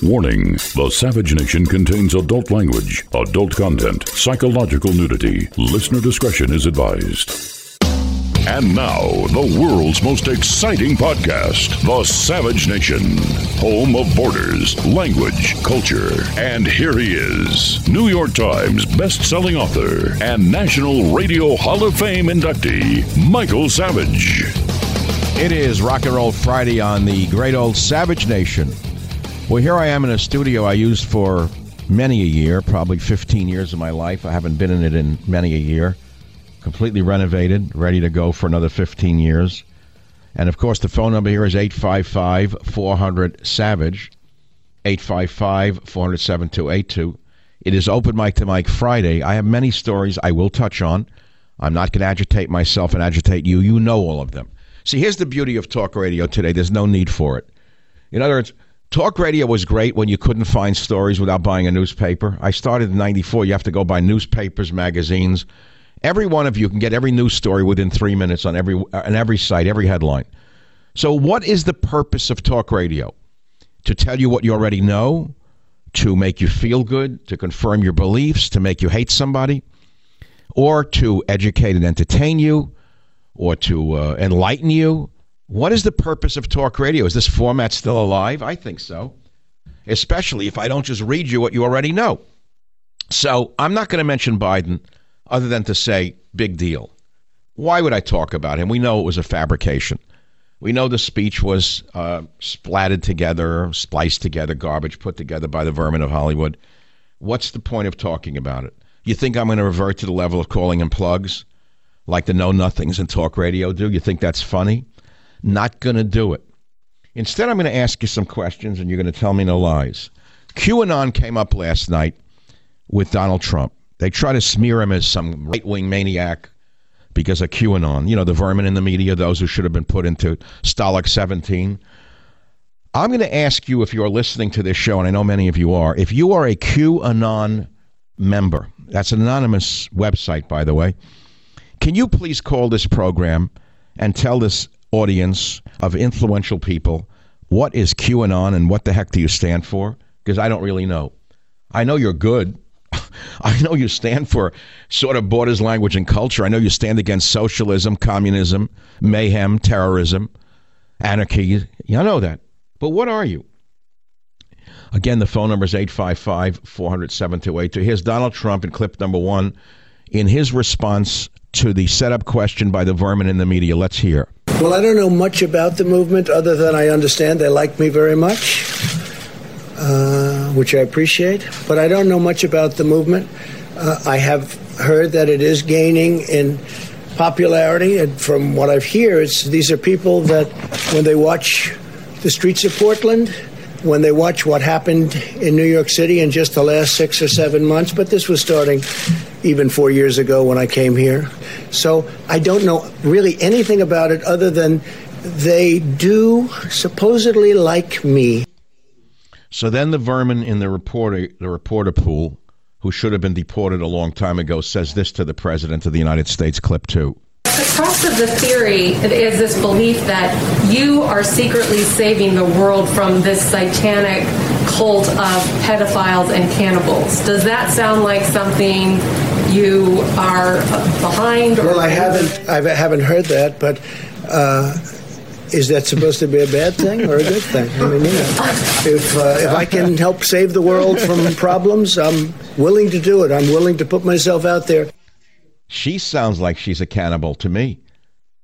Warning The Savage Nation contains adult language, adult content, psychological nudity. Listener discretion is advised. And now, the world's most exciting podcast, The Savage Nation, home of borders, language, culture. And here he is, New York Times best-selling author and National Radio Hall of Fame inductee, Michael Savage. It is Rock and Roll Friday on the great old Savage Nation. Well, here I am in a studio I used for many a year, probably 15 years of my life. I haven't been in it in many a year. Completely renovated, ready to go for another 15 years. And of course, the phone number here is 855 400 Savage, 855 400 7282. It is Open Mic to mic Friday. I have many stories I will touch on. I'm not going to agitate myself and agitate you. You know all of them. See, here's the beauty of talk radio today there's no need for it. In other words, Talk radio was great when you couldn't find stories without buying a newspaper. I started in 94. You have to go buy newspapers, magazines. Every one of you can get every news story within three minutes on every, on every site, every headline. So, what is the purpose of talk radio? To tell you what you already know, to make you feel good, to confirm your beliefs, to make you hate somebody, or to educate and entertain you, or to uh, enlighten you, what is the purpose of talk radio? Is this format still alive? I think so. Especially if I don't just read you what you already know. So I'm not going to mention Biden other than to say, big deal. Why would I talk about him? We know it was a fabrication. We know the speech was uh, splatted together, spliced together, garbage put together by the vermin of Hollywood. What's the point of talking about it? You think I'm going to revert to the level of calling him plugs like the know nothings in talk radio do? You think that's funny? Not going to do it. Instead, I'm going to ask you some questions and you're going to tell me no lies. QAnon came up last night with Donald Trump. They try to smear him as some right wing maniac because of QAnon. You know, the vermin in the media, those who should have been put into Stalag 17. I'm going to ask you if you're listening to this show, and I know many of you are, if you are a QAnon member, that's an anonymous website, by the way, can you please call this program and tell this audience of influential people what is QAnon and what the heck do you stand for? Because I don't really know. I know you're good. I know you stand for sort of borders, language, and culture. I know you stand against socialism, communism, mayhem, terrorism, anarchy. Yeah, I know that. But what are you? Again, the phone number is 855 400 7282. Here's Donald Trump in clip number one in his response to the setup question by the vermin in the media. Let's hear. Well, I don't know much about the movement other than I understand they like me very much, uh, which I appreciate. But I don't know much about the movement. Uh, I have heard that it is gaining in popularity, and from what I've heard, these are people that when they watch the streets of Portland, when they watch what happened in New York City in just the last six or seven months, but this was starting even four years ago when I came here. So I don't know really anything about it other than they do supposedly like me. So then the vermin in the reporter the reporter pool, who should have been deported a long time ago, says this to the president of the United States. Clip two. The crux of the theory is this belief that you are secretly saving the world from this satanic cult of pedophiles and cannibals. Does that sound like something you are behind? well, I haven't. I haven't heard that, but. Uh, is that supposed to be a bad thing or a good thing? I mean, you know, if uh, if I can help save the world from problems, I'm willing to do it. I'm willing to put myself out there. She sounds like she's a cannibal to me.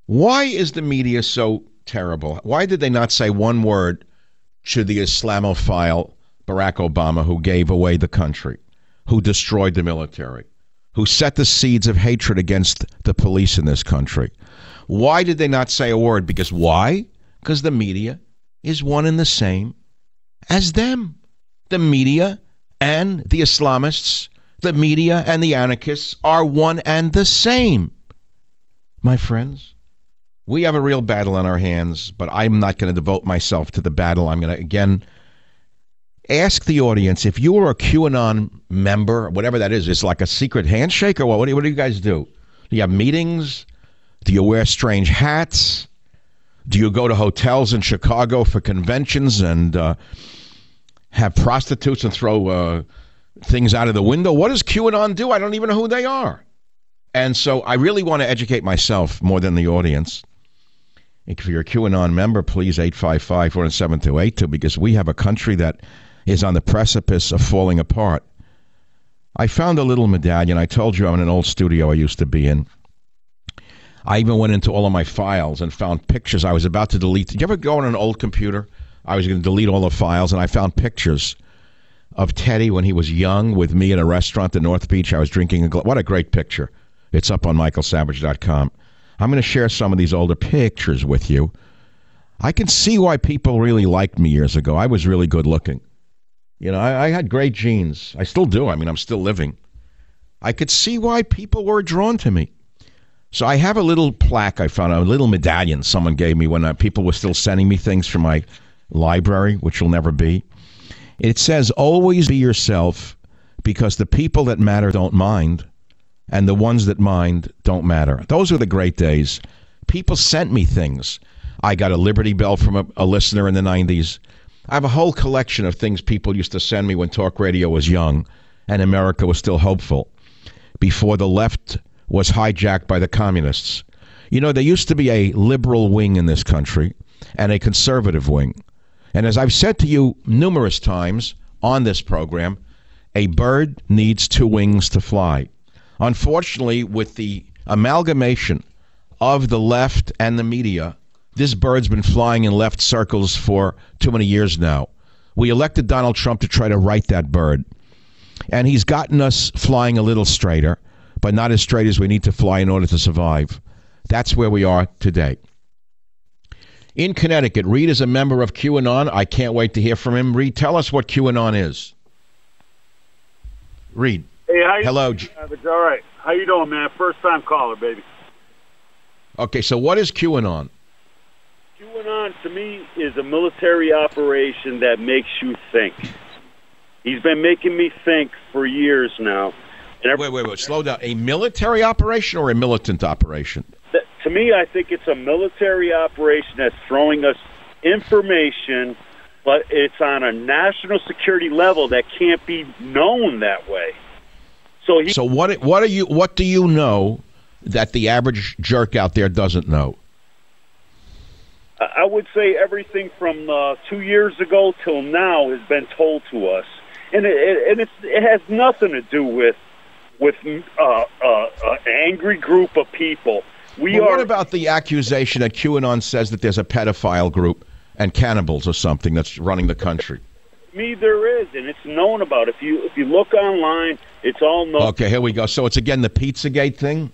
Why is the media so terrible? Why did they not say one word to the Islamophile Barack Obama who gave away the country, who destroyed the military, who set the seeds of hatred against the police in this country? Why did they not say a word? Because why? Because the media is one and the same as them. The media and the Islamists, the media and the anarchists are one and the same. My friends, we have a real battle on our hands, but I'm not going to devote myself to the battle. I'm going to, again, ask the audience if you are a QAnon member, whatever that is, it's like a secret handshake or what? What do you, what do you guys do? Do you have meetings? Do you wear strange hats? Do you go to hotels in Chicago for conventions and uh, have prostitutes and throw uh, things out of the window. What does QAnon do? I don't even know who they are. And so I really want to educate myself more than the audience. If you're a QAnon member, please 855 407 because we have a country that is on the precipice of falling apart. I found a little medallion. I told you I'm in an old studio I used to be in. I even went into all of my files and found pictures I was about to delete. Did you ever go on an old computer? I was going to delete all the files, and I found pictures of Teddy when he was young with me in a restaurant in North Beach. I was drinking a. Gl- what a great picture! It's up on michaelsavage.com. I'm going to share some of these older pictures with you. I can see why people really liked me years ago. I was really good looking. You know, I, I had great genes. I still do. I mean, I'm still living. I could see why people were drawn to me. So I have a little plaque I found, a little medallion someone gave me when uh, people were still sending me things from my library, which will never be. It says, always be yourself because the people that matter don't mind and the ones that mind don't matter. Those are the great days. People sent me things. I got a Liberty Bell from a, a listener in the 90s. I have a whole collection of things people used to send me when talk radio was young and America was still hopeful before the left was hijacked by the communists. You know, there used to be a liberal wing in this country and a conservative wing. And as I've said to you numerous times on this program, a bird needs two wings to fly. Unfortunately, with the amalgamation of the left and the media, this bird's been flying in left circles for too many years now. We elected Donald Trump to try to right that bird. And he's gotten us flying a little straighter, but not as straight as we need to fly in order to survive. That's where we are today. In Connecticut, Reed is a member of QAnon. I can't wait to hear from him. Reed, tell us what QAnon is. Reed. Hey, how you Hello. Doing? All right. How you doing, man? First time caller, baby. Okay, so what is QAnon? QAnon to me is a military operation that makes you think. He's been making me think for years now. And wait, wait, wait. Slow down. A military operation or a militant operation? That, to me, I think it's a military operation that's throwing us information, but it's on a national security level that can't be known that way. So, he, so what? What are you? What do you know that the average jerk out there doesn't know? I would say everything from uh, two years ago till now has been told to us, and it, and it's, it has nothing to do with with uh, uh, uh, angry group of people. We well, are. What about the accusation that QAnon says that there's a pedophile group and cannibals or something that's running the country? Me, there is, and it's known about. If you if you look online, it's all known. Okay, here we go. So it's again the PizzaGate thing.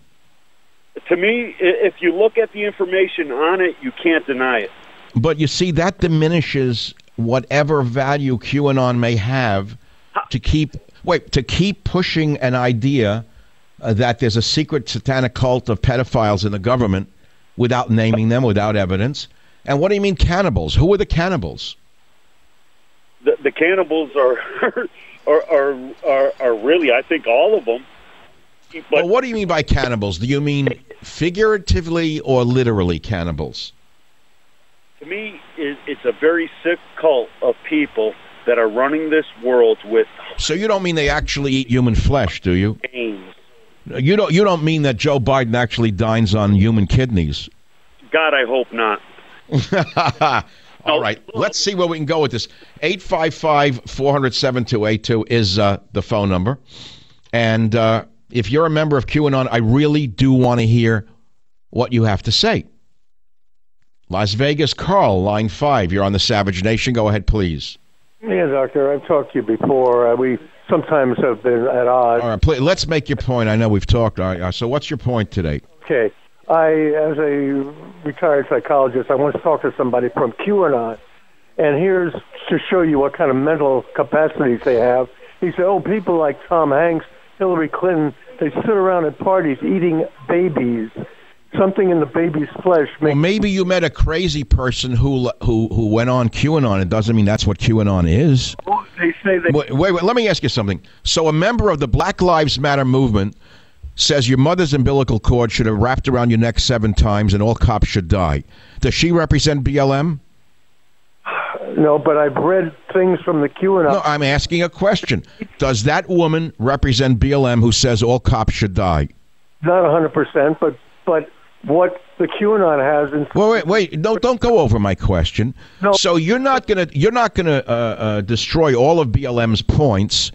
To me, if you look at the information on it, you can't deny it. But you see, that diminishes whatever value QAnon may have to keep wait to keep pushing an idea uh, that there's a secret satanic cult of pedophiles in the government without naming them, without evidence. And what do you mean cannibals? Who are the cannibals? The, the cannibals are, are, are are are really, I think, all of them. But well, what do you mean by cannibals? Do you mean figuratively or literally cannibals? To me, it's a very sick cult of people that are running this world with. So you don't mean they actually eat human flesh, do you? Games. You don't. You don't mean that Joe Biden actually dines on human kidneys? God, I hope not. All right, let's see where we can go with this. 855 400 7282 is uh, the phone number. And uh, if you're a member of QAnon, I really do want to hear what you have to say. Las Vegas, Carl, line five. You're on the Savage Nation. Go ahead, please. Yeah, Doctor. I've talked to you before. Uh, we sometimes have been at odds. All right, please, let's make your point. I know we've talked. All right, uh, so what's your point today? Okay. I, as a retired psychologist, I want to talk to somebody from QAnon. And here's to show you what kind of mental capacities they have. He said, oh, people like Tom Hanks, Hillary Clinton, they sit around at parties eating babies. Something in the baby's flesh. Well, maybe you met a crazy person who who who went on QAnon. It doesn't mean that's what QAnon is. Well, they say they. Wait, wait, wait, let me ask you something. So, a member of the Black Lives Matter movement says your mother's umbilical cord should have wrapped around your neck seven times and all cops should die. Does she represent BLM? No, but I've read things from the QAnon. No, I'm asking a question. Does that woman represent BLM who says all cops should die? Not 100%, but but what the QAnon has in Well, wait, wait, no, don't go over my question. No. So you're not gonna you're not gonna uh, uh, destroy all of BLM's points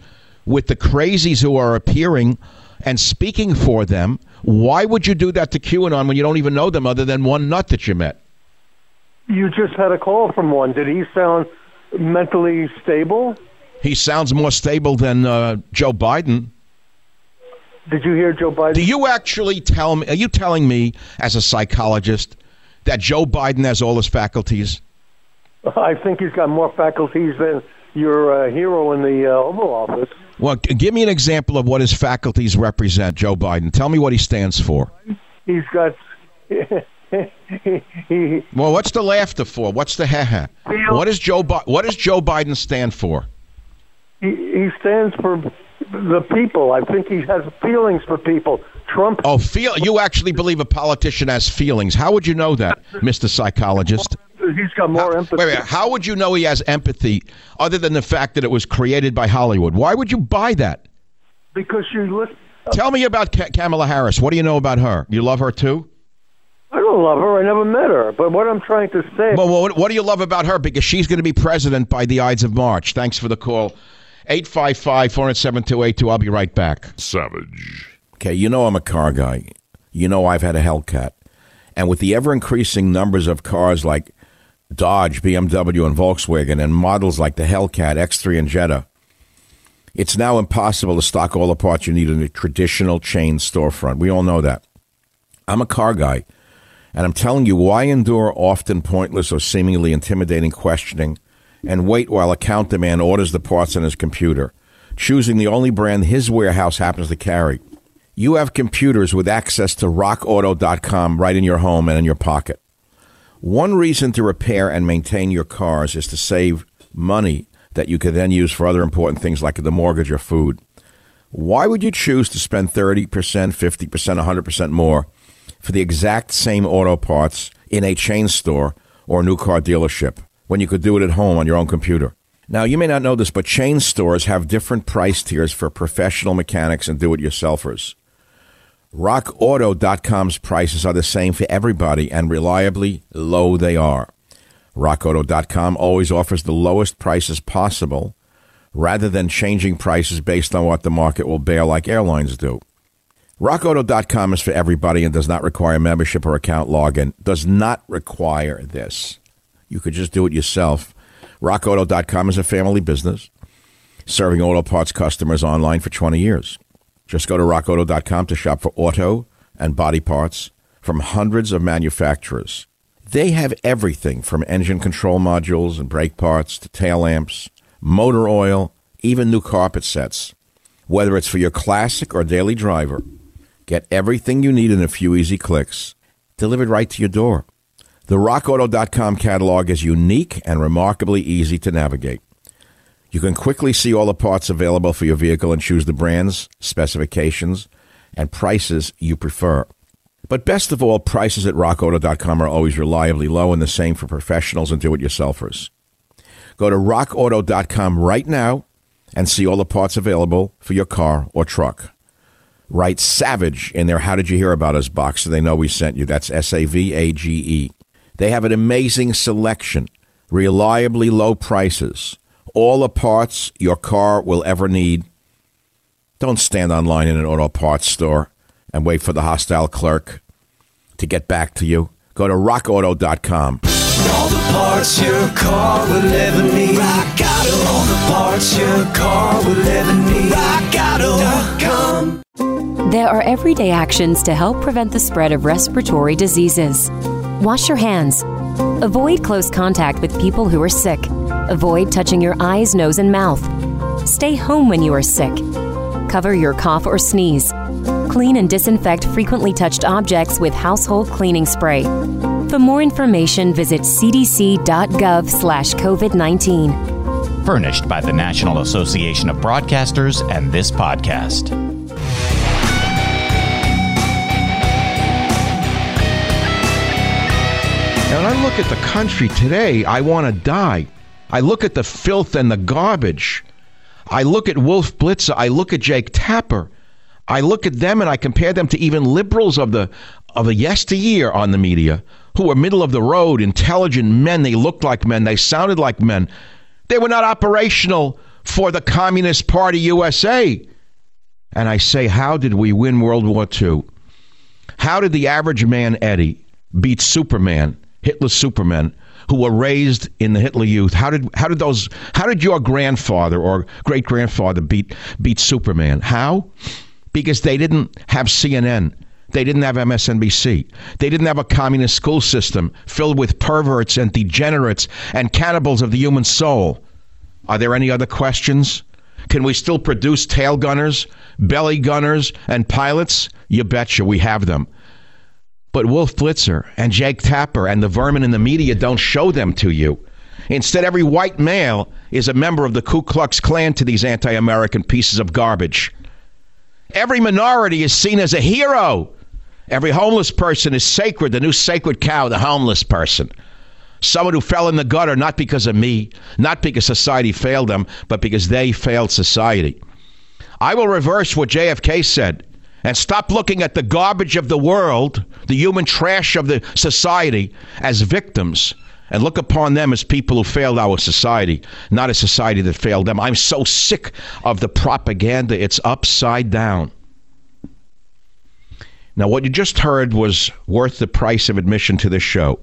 with the crazies who are appearing and speaking for them. Why would you do that to QAnon when you don't even know them other than one nut that you met? You just had a call from one. Did he sound mentally stable? He sounds more stable than uh, Joe Biden. Did you hear Joe Biden? Do you actually tell me? Are you telling me, as a psychologist, that Joe Biden has all his faculties? I think he's got more faculties than your uh, hero in the uh, Oval Office. Well, g- give me an example of what his faculties represent, Joe Biden. Tell me what he stands for. He's got. Well, what's the laughter for? What's the ha ha? What does Joe Bi- What does Joe Biden stand for? he he stands for the people. I think he has feelings for people. Trump. Oh, feel you actually believe a politician has feelings? How would you know that, Mister Psychologist? He's got more empathy. Wait, wait. How would you know he has empathy, other than the fact that it was created by Hollywood? Why would you buy that? Because you listen. Tell me about Ka- Kamala Harris. What do you know about her? You love her too? I don't love her. I never met her. But what I'm trying to say. Well, what, what do you love about her? Because she's going to be president by the Ides of March. Thanks for the call. 855 407 282. I'll be right back. Savage. Okay, you know I'm a car guy. You know I've had a Hellcat. And with the ever increasing numbers of cars like Dodge, BMW, and Volkswagen, and models like the Hellcat, X3, and Jetta, it's now impossible to stock all the parts you need in a traditional chain storefront. We all know that. I'm a car guy, and I'm telling you why endure often pointless or seemingly intimidating questioning and wait while account demand orders the parts on his computer, choosing the only brand his warehouse happens to carry. You have computers with access to rockauto.com right in your home and in your pocket. One reason to repair and maintain your cars is to save money that you could then use for other important things like the mortgage or food. Why would you choose to spend 30%, 50%, 100% more for the exact same auto parts in a chain store or a new car dealership when you could do it at home on your own computer? Now, you may not know this, but chain stores have different price tiers for professional mechanics and do it yourselfers. RockAuto.com's prices are the same for everybody, and reliably low they are. RockAuto.com always offers the lowest prices possible rather than changing prices based on what the market will bear like airlines do. RockAuto.com is for everybody and does not require membership or account login. Does not require this. You could just do it yourself. RockAuto.com is a family business serving auto parts customers online for 20 years. Just go to rockauto.com to shop for auto and body parts from hundreds of manufacturers. They have everything from engine control modules and brake parts to tail lamps, motor oil, even new carpet sets. Whether it's for your classic or daily driver, get everything you need in a few easy clicks, delivered right to your door. The rockauto.com catalog is unique and remarkably easy to navigate. You can quickly see all the parts available for your vehicle and choose the brands, specifications, and prices you prefer. But best of all, prices at rockauto.com are always reliably low and the same for professionals and do it yourselfers. Go to rockauto.com right now and see all the parts available for your car or truck. Write Savage in their How Did You Hear About Us box so they know we sent you. That's S A V A G E. They have an amazing selection, reliably low prices, all the parts your car will ever need. Don't stand online in an auto parts store and wait for the hostile clerk to get back to you. Go to rockauto.com. Parts your car will ever need. Rock Auto. All the parts your car will ever need. RockAuto.com. There are everyday actions to help prevent the spread of respiratory diseases. Wash your hands. Avoid close contact with people who are sick. Avoid touching your eyes, nose, and mouth. Stay home when you are sick. Cover your cough or sneeze. Clean and disinfect frequently touched objects with household cleaning spray. For more information, visit cdc.gov/covid19. Furnished by the National Association of Broadcasters and this podcast. And when I look at the country today, I want to die. I look at the filth and the garbage. I look at Wolf Blitzer. I look at Jake Tapper. I look at them and I compare them to even liberals of the of the yesteryear on the media who were middle of the road, intelligent men. They looked like men. They sounded like men. They were not operational for the Communist Party USA. And I say, how did we win World War II? How did the average man, Eddie, beat Superman, Hitler's Superman, who were raised in the Hitler Youth? How did how did those how did your grandfather or great grandfather beat beat Superman? How? Because they didn't have CNN. They didn't have MSNBC. They didn't have a communist school system filled with perverts and degenerates and cannibals of the human soul. Are there any other questions? Can we still produce tail gunners, belly gunners, and pilots? You betcha we have them. But Wolf Blitzer and Jake Tapper and the vermin in the media don't show them to you. Instead, every white male is a member of the Ku Klux Klan to these anti American pieces of garbage. Every minority is seen as a hero. Every homeless person is sacred, the new sacred cow, the homeless person. Someone who fell in the gutter not because of me, not because society failed them, but because they failed society. I will reverse what JFK said and stop looking at the garbage of the world, the human trash of the society, as victims and look upon them as people who failed our society, not a society that failed them. I'm so sick of the propaganda, it's upside down. Now, what you just heard was worth the price of admission to this show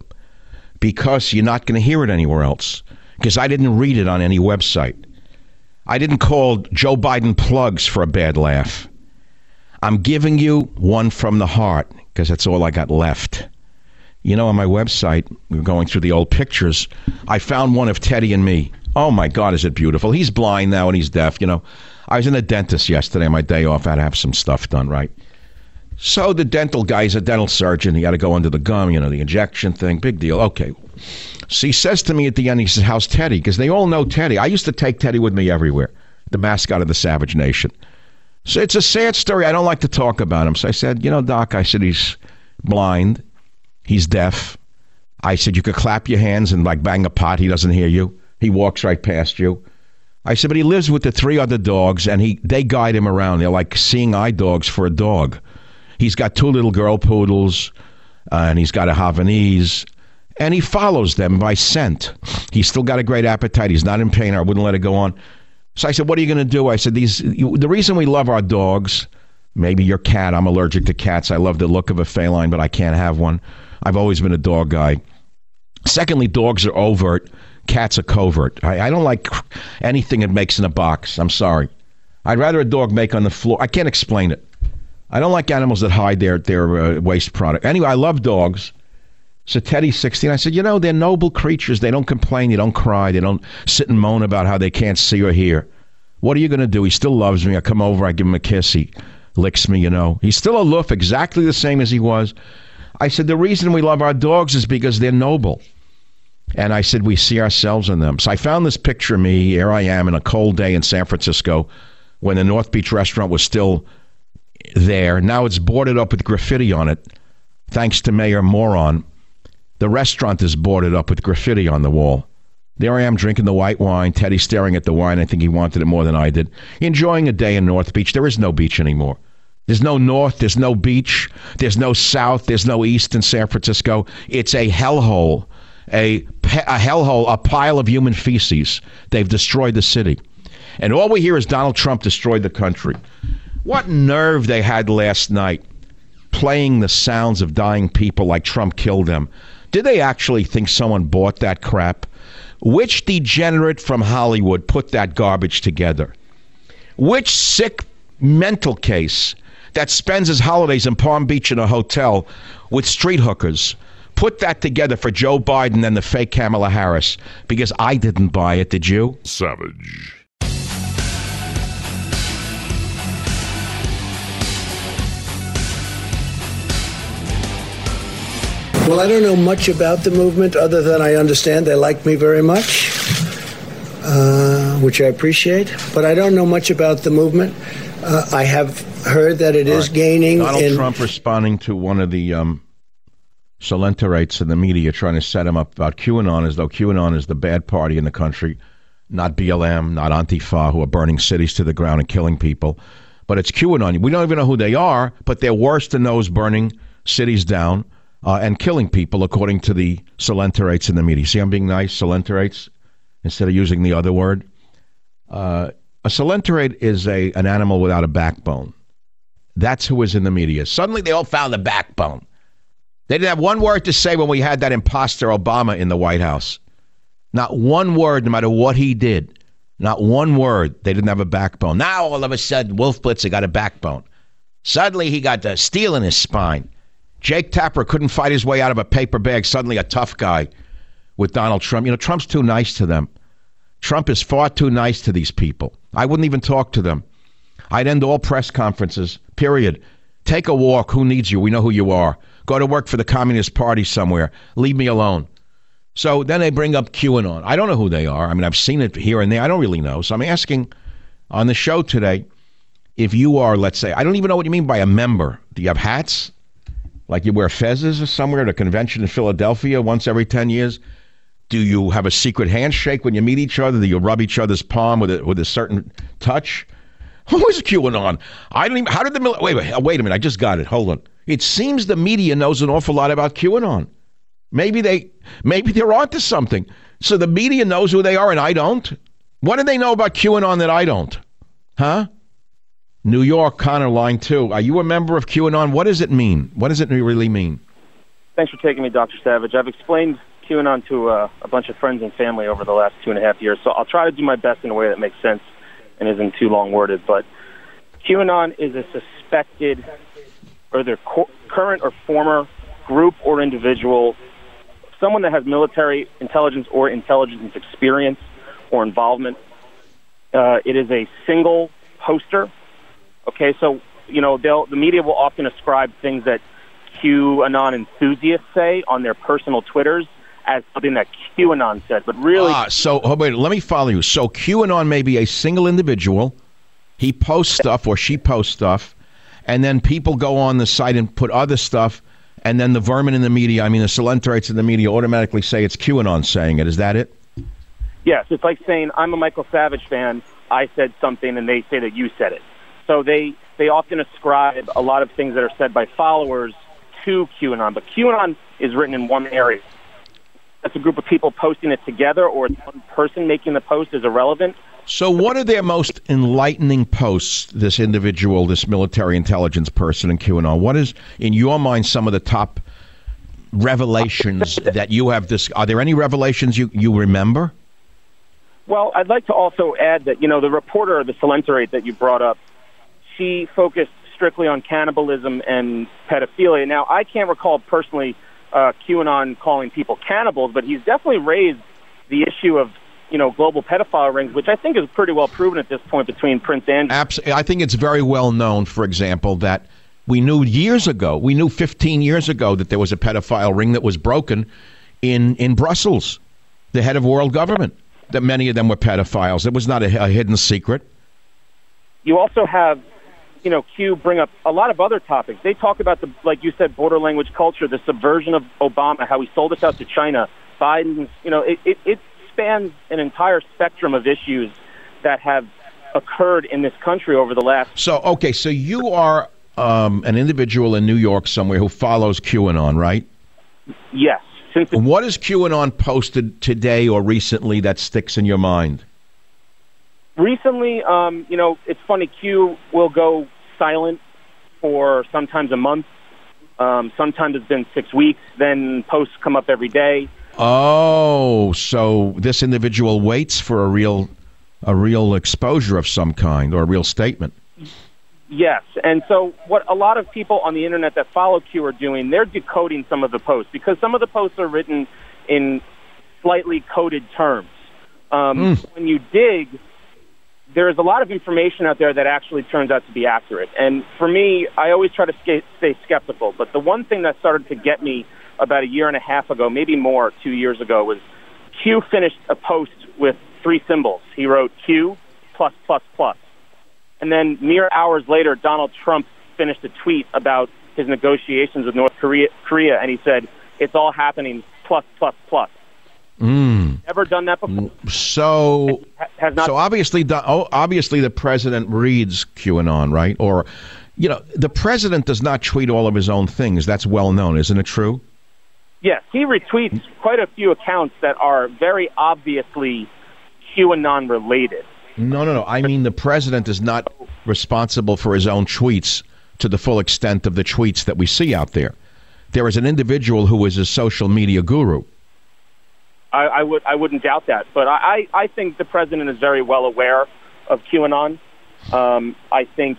because you're not going to hear it anywhere else. Because I didn't read it on any website. I didn't call Joe Biden plugs for a bad laugh. I'm giving you one from the heart because that's all I got left. You know, on my website, we are going through the old pictures. I found one of Teddy and me. Oh my God, is it beautiful? He's blind now and he's deaf. You know, I was in a dentist yesterday, my day off. I had to have some stuff done, right? So the dental guy's a dental surgeon. He got to go under the gum, you know, the injection thing. Big deal. Okay. So he says to me at the end, he says, How's Teddy? Because they all know Teddy. I used to take Teddy with me everywhere, the mascot of the Savage Nation. So it's a sad story. I don't like to talk about him. So I said, You know, Doc, I said, he's blind, he's deaf. I said, You could clap your hands and like bang a pot. He doesn't hear you. He walks right past you. I said, But he lives with the three other dogs and he they guide him around. They're like seeing eye dogs for a dog. He's got two little girl poodles, uh, and he's got a Havanese, and he follows them by scent. He's still got a great appetite. He's not in pain. I wouldn't let it go on. So I said, "What are you going to do?" I said, "These. You, the reason we love our dogs, maybe your cat. I'm allergic to cats. I love the look of a feline, but I can't have one. I've always been a dog guy. Secondly, dogs are overt. Cats are covert. I, I don't like anything that makes in a box. I'm sorry. I'd rather a dog make on the floor. I can't explain it. I don't like animals that hide their their uh, waste product. Anyway, I love dogs. So Teddy's 16. I said, you know, they're noble creatures. They don't complain. They don't cry. They don't sit and moan about how they can't see or hear. What are you going to do? He still loves me. I come over. I give him a kiss. He licks me, you know. He's still aloof, exactly the same as he was. I said, the reason we love our dogs is because they're noble. And I said, we see ourselves in them. So I found this picture of me. Here I am in a cold day in San Francisco when the North Beach restaurant was still there. Now it's boarded up with graffiti on it, thanks to Mayor Moron. The restaurant is boarded up with graffiti on the wall. There I am drinking the white wine. Teddy staring at the wine. I think he wanted it more than I did. Enjoying a day in North Beach. There is no beach anymore. There's no north. There's no beach. There's no south. There's no east in San Francisco. It's a hellhole, a, a hellhole, a pile of human feces. They've destroyed the city. And all we hear is Donald Trump destroyed the country. What nerve they had last night playing the sounds of dying people like Trump killed them. Did they actually think someone bought that crap? Which degenerate from Hollywood put that garbage together? Which sick mental case that spends his holidays in Palm Beach in a hotel with street hookers put that together for Joe Biden and the fake Kamala Harris? Because I didn't buy it, did you? Savage. Well, I don't know much about the movement other than I understand they like me very much, uh, which I appreciate. But I don't know much about the movement. Uh, I have heard that it All is right. gaining. Donald in- Trump responding to one of the um, coelenterates in the media trying to set him up about QAnon as though QAnon is the bad party in the country, not BLM, not Antifa, who are burning cities to the ground and killing people. But it's QAnon. We don't even know who they are, but they're worse than those burning cities down uh, and killing people, according to the coelenterates in the media. See, I'm being nice, coelenterates, instead of using the other word. Uh, a coelenterate is a an animal without a backbone. That's who is in the media. Suddenly, they all found a backbone. They didn't have one word to say when we had that imposter Obama in the White House. Not one word, no matter what he did. Not one word. They didn't have a backbone. Now, all of a sudden, Wolf Blitzer got a backbone. Suddenly, he got the steel in his spine. Jake Tapper couldn't fight his way out of a paper bag. Suddenly, a tough guy with Donald Trump. You know, Trump's too nice to them. Trump is far too nice to these people. I wouldn't even talk to them. I'd end all press conferences, period. Take a walk. Who needs you? We know who you are. Go to work for the Communist Party somewhere. Leave me alone. So then they bring up QAnon. I don't know who they are. I mean, I've seen it here and there. I don't really know. So I'm asking on the show today if you are, let's say, I don't even know what you mean by a member. Do you have hats? Like you wear fezzes or somewhere at a convention in Philadelphia once every 10 years? Do you have a secret handshake when you meet each other? Do you rub each other's palm with a, with a certain touch? Who is QAnon? I don't even. How did the wait, wait? Wait a minute. I just got it. Hold on. It seems the media knows an awful lot about QAnon. Maybe they, maybe they're onto something. So the media knows who they are, and I don't. What do they know about QAnon that I don't? Huh? New York, Connor, line two. Are you a member of QAnon? What does it mean? What does it really mean? Thanks for taking me, Dr. Savage. I've explained QAnon to uh, a bunch of friends and family over the last two and a half years, so I'll try to do my best in a way that makes sense and isn't too long worded. But QAnon is a suspected, or their co- current or former group or individual, someone that has military intelligence or intelligence experience or involvement. Uh, it is a single poster. Okay, so you know they'll the media will often ascribe things that QAnon enthusiasts say on their personal Twitters as something that QAnon said, but really. Ah, so oh, wait, let me follow you. So QAnon may be a single individual. He posts stuff or she posts stuff, and then people go on the site and put other stuff, and then the vermin in the media, I mean the coelenterates in the media, automatically say it's QAnon saying it. Is that it? Yes, it's like saying I'm a Michael Savage fan. I said something, and they say that you said it. So they they often ascribe a lot of things that are said by followers to QAnon, but QAnon is written in one area it's a group of people posting it together or it's one person making the post is irrelevant. So, what are their most enlightening posts, this individual, this military intelligence person in QAnon? What is, in your mind, some of the top revelations that you have this? Are there any revelations you, you remember? Well, I'd like to also add that, you know, the reporter, the Coelenterate that you brought up, she focused strictly on cannibalism and pedophilia. Now, I can't recall personally uh, QAnon calling people cannibals, but he's definitely raised the issue of you know global pedophile rings, which I think is pretty well proven at this point between Prince Andrew. Absolutely, I think it's very well known. For example, that we knew years ago, we knew 15 years ago that there was a pedophile ring that was broken in in Brussels, the head of world government. That many of them were pedophiles. It was not a, a hidden secret. You also have you know, Q bring up a lot of other topics. They talk about the, like you said, border language culture, the subversion of Obama, how he sold us out to China. Biden's, you know, it, it, it spans an entire spectrum of issues that have occurred in this country over the last. So, okay, so you are um, an individual in New York somewhere who follows QAnon, right? Yes. What has QAnon posted today or recently that sticks in your mind? recently, um, you know, it's funny. Q will go silent for sometimes a month. Um, sometimes it's been six weeks. Then posts come up every day. Oh, so this individual waits for a real, a real exposure of some kind or a real statement. Yes, and so what a lot of people on the internet that follow Q are doing, they're decoding some of the posts because some of the posts are written in slightly coded terms. Um, mm. When you dig, there is a lot of information out there that actually turns out to be accurate. And for me, I always try to stay, skeptical. But the one thing that started to get me about a year and a half ago, maybe more, two years ago, was Q finished a post with three symbols. He wrote Q plus plus plus. And then mere hours later, Donald Trump finished a tweet about his negotiations with North Korea, Korea and he said it's all happening plus plus plus. Mm. Never done that before. So, has not. so obviously, the, oh, obviously, the president reads QAnon, right? Or, you know, the president does not tweet all of his own things. That's well known, isn't it true? Yes, he retweets quite a few accounts that are very obviously QAnon related. No, no, no. I mean, the president is not responsible for his own tweets to the full extent of the tweets that we see out there. There is an individual who is a social media guru. I, I would I wouldn't doubt that, but I, I think the president is very well aware of QAnon. Um, I think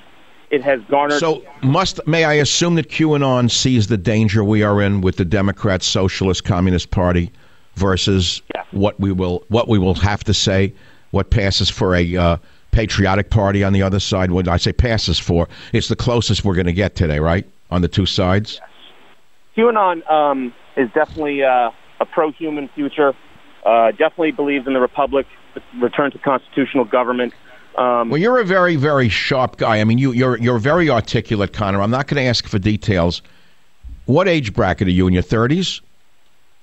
it has garnered. So must may I assume that QAnon sees the danger we are in with the Democrat Socialist Communist Party versus Yeah. what we will what we will have to say, what passes for a uh, patriotic party on the other side. What I say passes for, it's the closest we're going to get today, right? On the two sides. QAnon um, is definitely uh, a pro-human future. Uh, definitely believes in the republic, return to constitutional government. Um, Well, you're a very, very sharp guy. I mean, you, you're you're very articulate, Connor. I'm not going to ask for details. What age bracket are you in your 30s?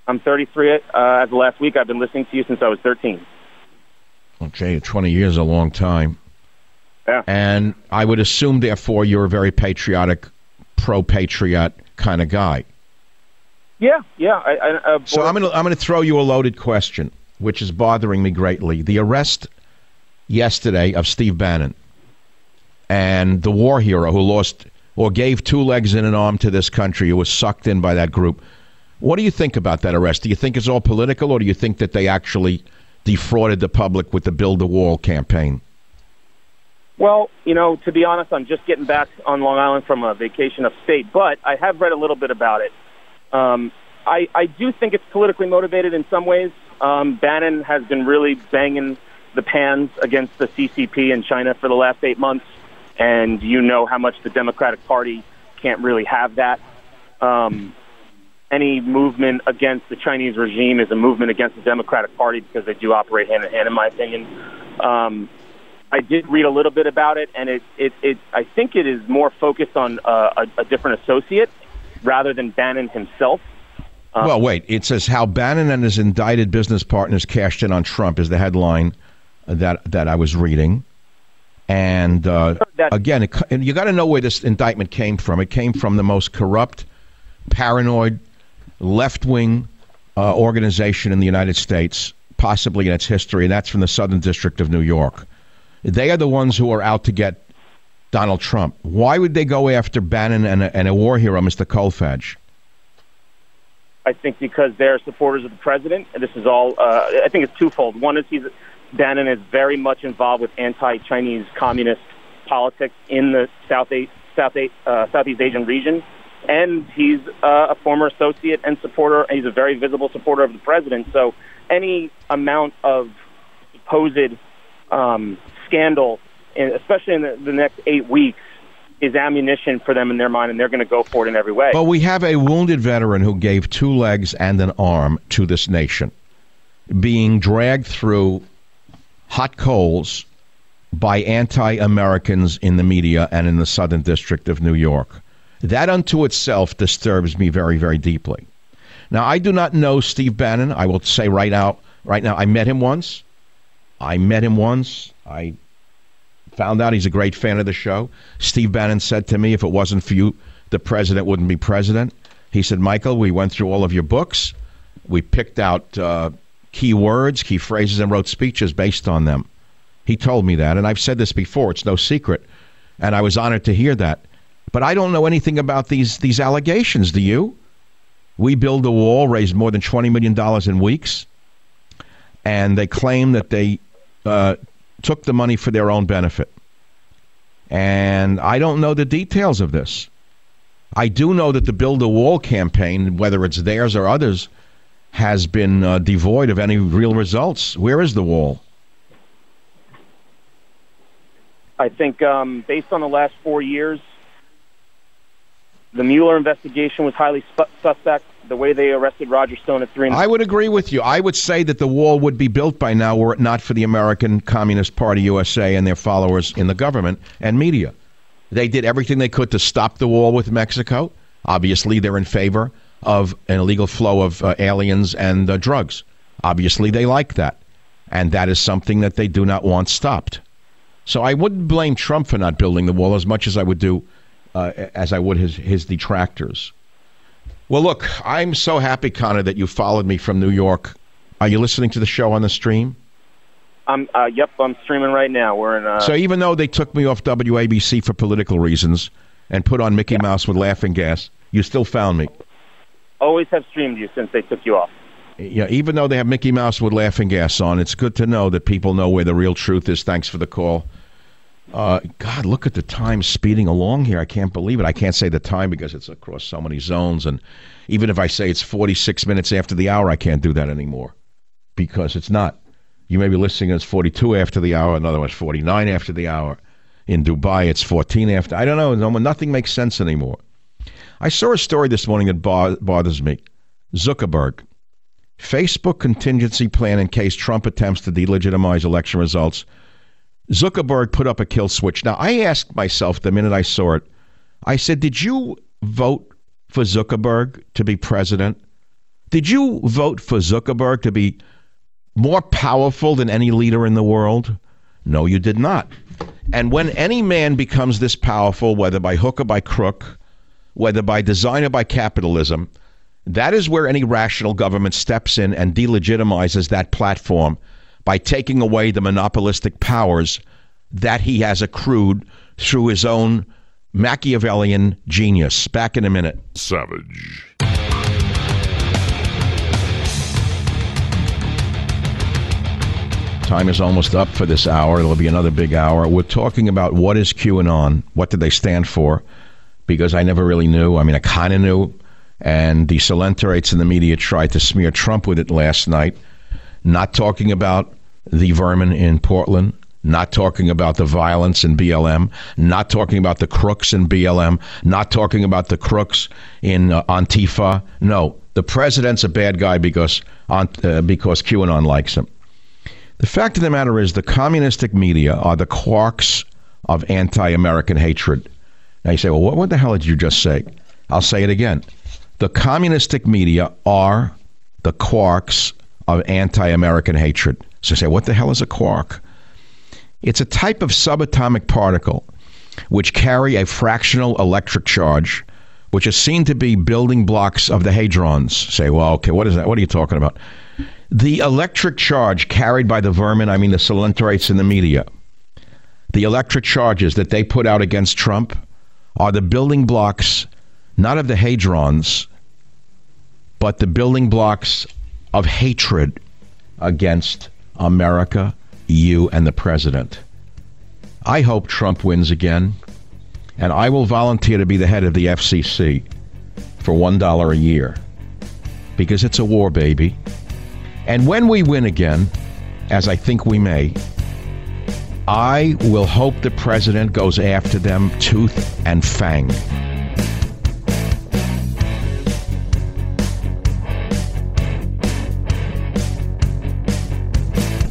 I'm 33 uh, as of last week. I've been listening to you since I was 13. Okay, 20 years is a long time. Yeah. And I would assume, therefore, you're a very patriotic, pro-patriot kind of guy. Yeah, yeah. I, I, uh, So I'm going to I'm going to throw you a loaded question, which is bothering me greatly. The arrest yesterday of Steve Bannon and the war hero who lost or gave two legs and an arm to this country, who was sucked in by that group. What do you think about that arrest? Do you think it's all political, or do you think that they actually defrauded the public with the Build the Wall campaign? Well, you know, to be honest, I'm just getting back on Long Island from a vacation upstate, but I have read a little bit about it. Um, I, I do think it's politically motivated in some ways. Um, Bannon has been really banging the pans against the CCP in China for the last eight months, and you know how much the Democratic Party can't really have that. Um, any movement against the Chinese regime is a movement against the Democratic Party because they do operate hand in hand, in my opinion. Um, I did read a little bit about it, and it, it, it I think it is more focused on uh, a, a different associate rather than Bannon himself. well, wait. It says how Bannon and his indicted business partners cashed in on Trump is the headline that that I was reading. And uh, that- again, it, you got to know where this indictment came from. It came from the most corrupt, paranoid, left-wing uh, organization in the United States, possibly in its history, and that's from the Southern District of New York. They are the ones who are out to get Donald Trump. Why would they go after Bannon and a, and a war hero, Mr. Kolfage? I think because they're supporters of the president, and this is all. Uh, I think it's twofold. One is he's Bannon is very much involved with anti-Chinese communist politics in the South East, South East, uh, Southeast Asian region, and he's uh, a former associate and supporter. He's a very visible supporter of the president. So any amount of supposed um, scandal, in, especially in the, the next eight weeks, is ammunition for them in their mind, and they're going to go for it in every way. But we have a wounded veteran who gave two legs and an arm to this nation, being dragged through hot coals by anti Americans in the media and in the Southern District of New York. That unto itself disturbs me very, very deeply. Now, I do not know Steve Bannon. I will say right now, right now, I met him once. I met him once. I found out he's a great fan of the show. Steve Bannon said to me, if it wasn't for you, the president wouldn't be president. He said, Michael, we went through all of your books. We picked out uh, key words, key phrases, and wrote speeches based on them. He told me that, and I've said this before. It's no secret, and I was honored to hear that. But I don't know anything about these these allegations. Do you? We build a wall, raised more than twenty million dollars in weeks, and they claim that they uh, took the money for their own benefit. And I don't know the details of this. I do know that the Build a Wall campaign, whether it's theirs or others, has been uh, devoid of any real results. Where is the wall? I think um, based on the last four years, the Mueller investigation was highly suspect. The way they arrested Roger Stone at three. I would agree with you. I would say that the wall would be built by now were it not for the American Communist Party USA and their followers in the government and media. They did everything they could to stop the wall with Mexico. Obviously, they're in favor of an illegal flow of uh, aliens and uh, drugs. Obviously, they like that. And that is something that they do not want stopped. So I wouldn't blame Trump for not building the wall as much as I would do, uh, as I would his, his detractors. Well, look, I'm so happy, Connor, that you followed me from New York. Are you listening to the show on the stream? I'm. Uh, yep, I'm streaming right now. We're in. Uh, So even though they took me off WABC for political reasons and put on Mickey Mouse with laughing gas, you still found me. always have streamed you since they took you off. Yeah, even though they have Mickey Mouse with laughing gas on, it's good to know that people know where the real truth is. Thanks for the call. Uh, God, look at the time speeding along here. I can't believe it. I can't say the time because it's across so many zones. And even if I say it's 46 minutes after the hour, I can't do that anymore because it's not. You may be listening as 42 after the hour, another one's 49 after the hour. In Dubai, it's 14 after. I don't know. No- Nothing makes sense anymore. I saw a story this morning that bo- bothers me. Zuckerberg. Facebook contingency plan in case Trump attempts to delegitimize election results. Zuckerberg put up a kill switch. Now, I asked myself the minute I saw it, I said, Did you vote for Zuckerberg to be president? Did you vote for Zuckerberg to be more powerful than any leader in the world? No, you did not. And when any man becomes this powerful, whether by hook or by crook, whether by design or by capitalism, that is where any rational government steps in and delegitimizes that platform by taking away the monopolistic powers that he has accrued through his own Machiavellian genius. Back in a minute. Savage. Time is almost up for this hour. It'll be another big hour. We're talking about what is QAnon, what did they stand for, because I never really knew. I mean, I kind of knew, and the Coelenterates in the media tried to smear Trump with it last night. Not talking about the vermin in Portland, not talking about the violence in BLM, not talking about the crooks in BLM, not talking about the crooks in uh, Antifa. No, the president's a bad guy because uh, because QAnon likes him. The fact of the matter is, the communistic media are the quarks of anti American hatred. Now you say, well, what, what the hell did you just say? I'll say it again. The communistic media are the quarks of anti American hatred. So say, what the hell is a quark? It's a type of subatomic particle which carry a fractional electric charge, which is seen to be building blocks of the hadrons. Say, well, okay, what is that? What are you talking about? The electric charge carried by the vermin, I mean the Coelenterates in the media, the electric charges that they put out against Trump are the building blocks, not of the hadrons, but the building blocks of hatred against America, you, and the president. I hope Trump wins again, and I will volunteer to be the head of the FCC for $1 a year because it's a war, baby. And when we win again, as I think we may, I will hope the president goes after them tooth and fang.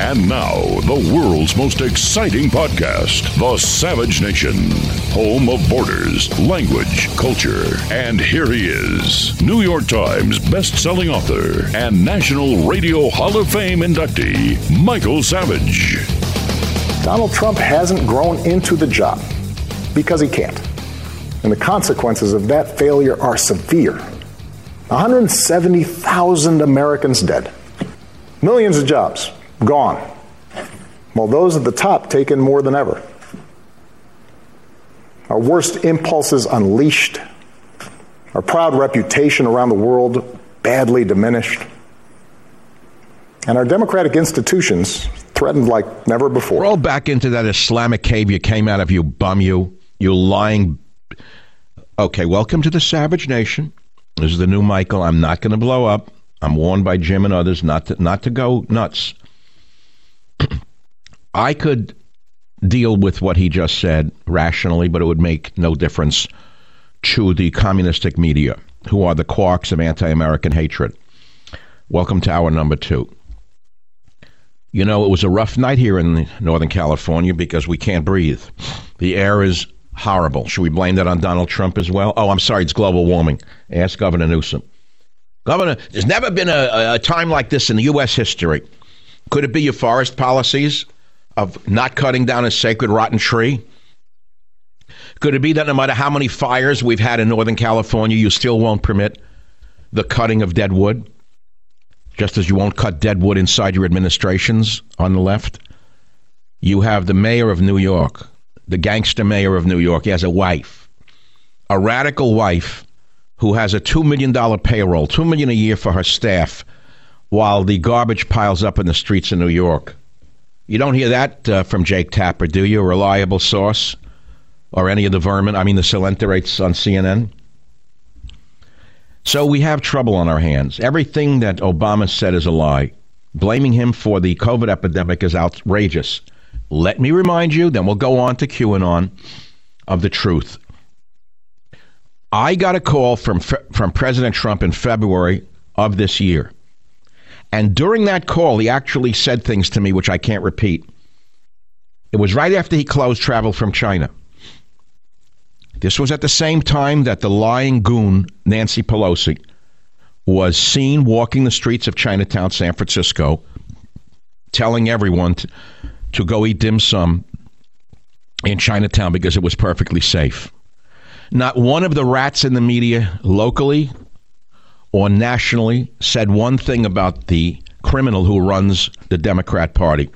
And now, the world's most exciting podcast, The Savage Nation, home of borders, language, culture. And here he is, New York Times best-selling author and National Radio Hall of Fame inductee, Michael Savage. Donald Trump hasn't grown into the job because he can't. And the consequences of that failure are severe. 170,000 Americans dead, millions of jobs gone, while those at the top take in more than ever. Our worst impulses unleashed, our proud reputation around the world badly diminished, and our democratic institutions threatened like never before. Roll back into that Islamic cave you came out of, you bum, you, you lying. Okay, welcome to the Savage Nation. This is the new Michael. I'm not going to blow up. I'm warned by Jim and others not to not to go nuts. I could deal with what he just said rationally, but it would make no difference to the communistic media, who are the quarks of anti-American hatred. Welcome to hour number two. You know, it was a rough night here in Northern California because we can't breathe. The air is horrible. Should we blame that on Donald Trump as well? Oh, I'm sorry, it's global warming. Ask Governor Newsom. Governor, there's never been a, a time like this in the U.S. history. Could it be your forest policies of not cutting down a sacred rotten tree? Could it be that no matter how many fires we've had in Northern California, you still won't permit the cutting of dead wood? Just as you won't cut dead wood inside your administrations on the left? You have the mayor of New York, the gangster mayor of New York. He has a wife, a radical wife who has a $2 million payroll, 2 million a year for her staff, while the garbage piles up in the streets of New York. You don't hear that uh, from Jake Tapper, do you? A reliable source? Or any of the vermin, I mean the Coelenterates on CNN? So we have trouble on our hands. Everything that Obama said is a lie. Blaming him for the COVID epidemic is outrageous. Let me remind you, then we'll go on to QAnon of the truth. I got a call from from President Trump in February of this year. And during that call, he actually said things to me which I can't repeat. It was right after he closed travel from China. This was at the same time that the lying goon, Nancy Pelosi, was seen walking the streets of Chinatown, San Francisco, telling everyone to, to go eat dim sum in Chinatown because it was perfectly safe. Not one of the rats in the media, locally or nationally, said one thing about the criminal who runs the Democrat Party.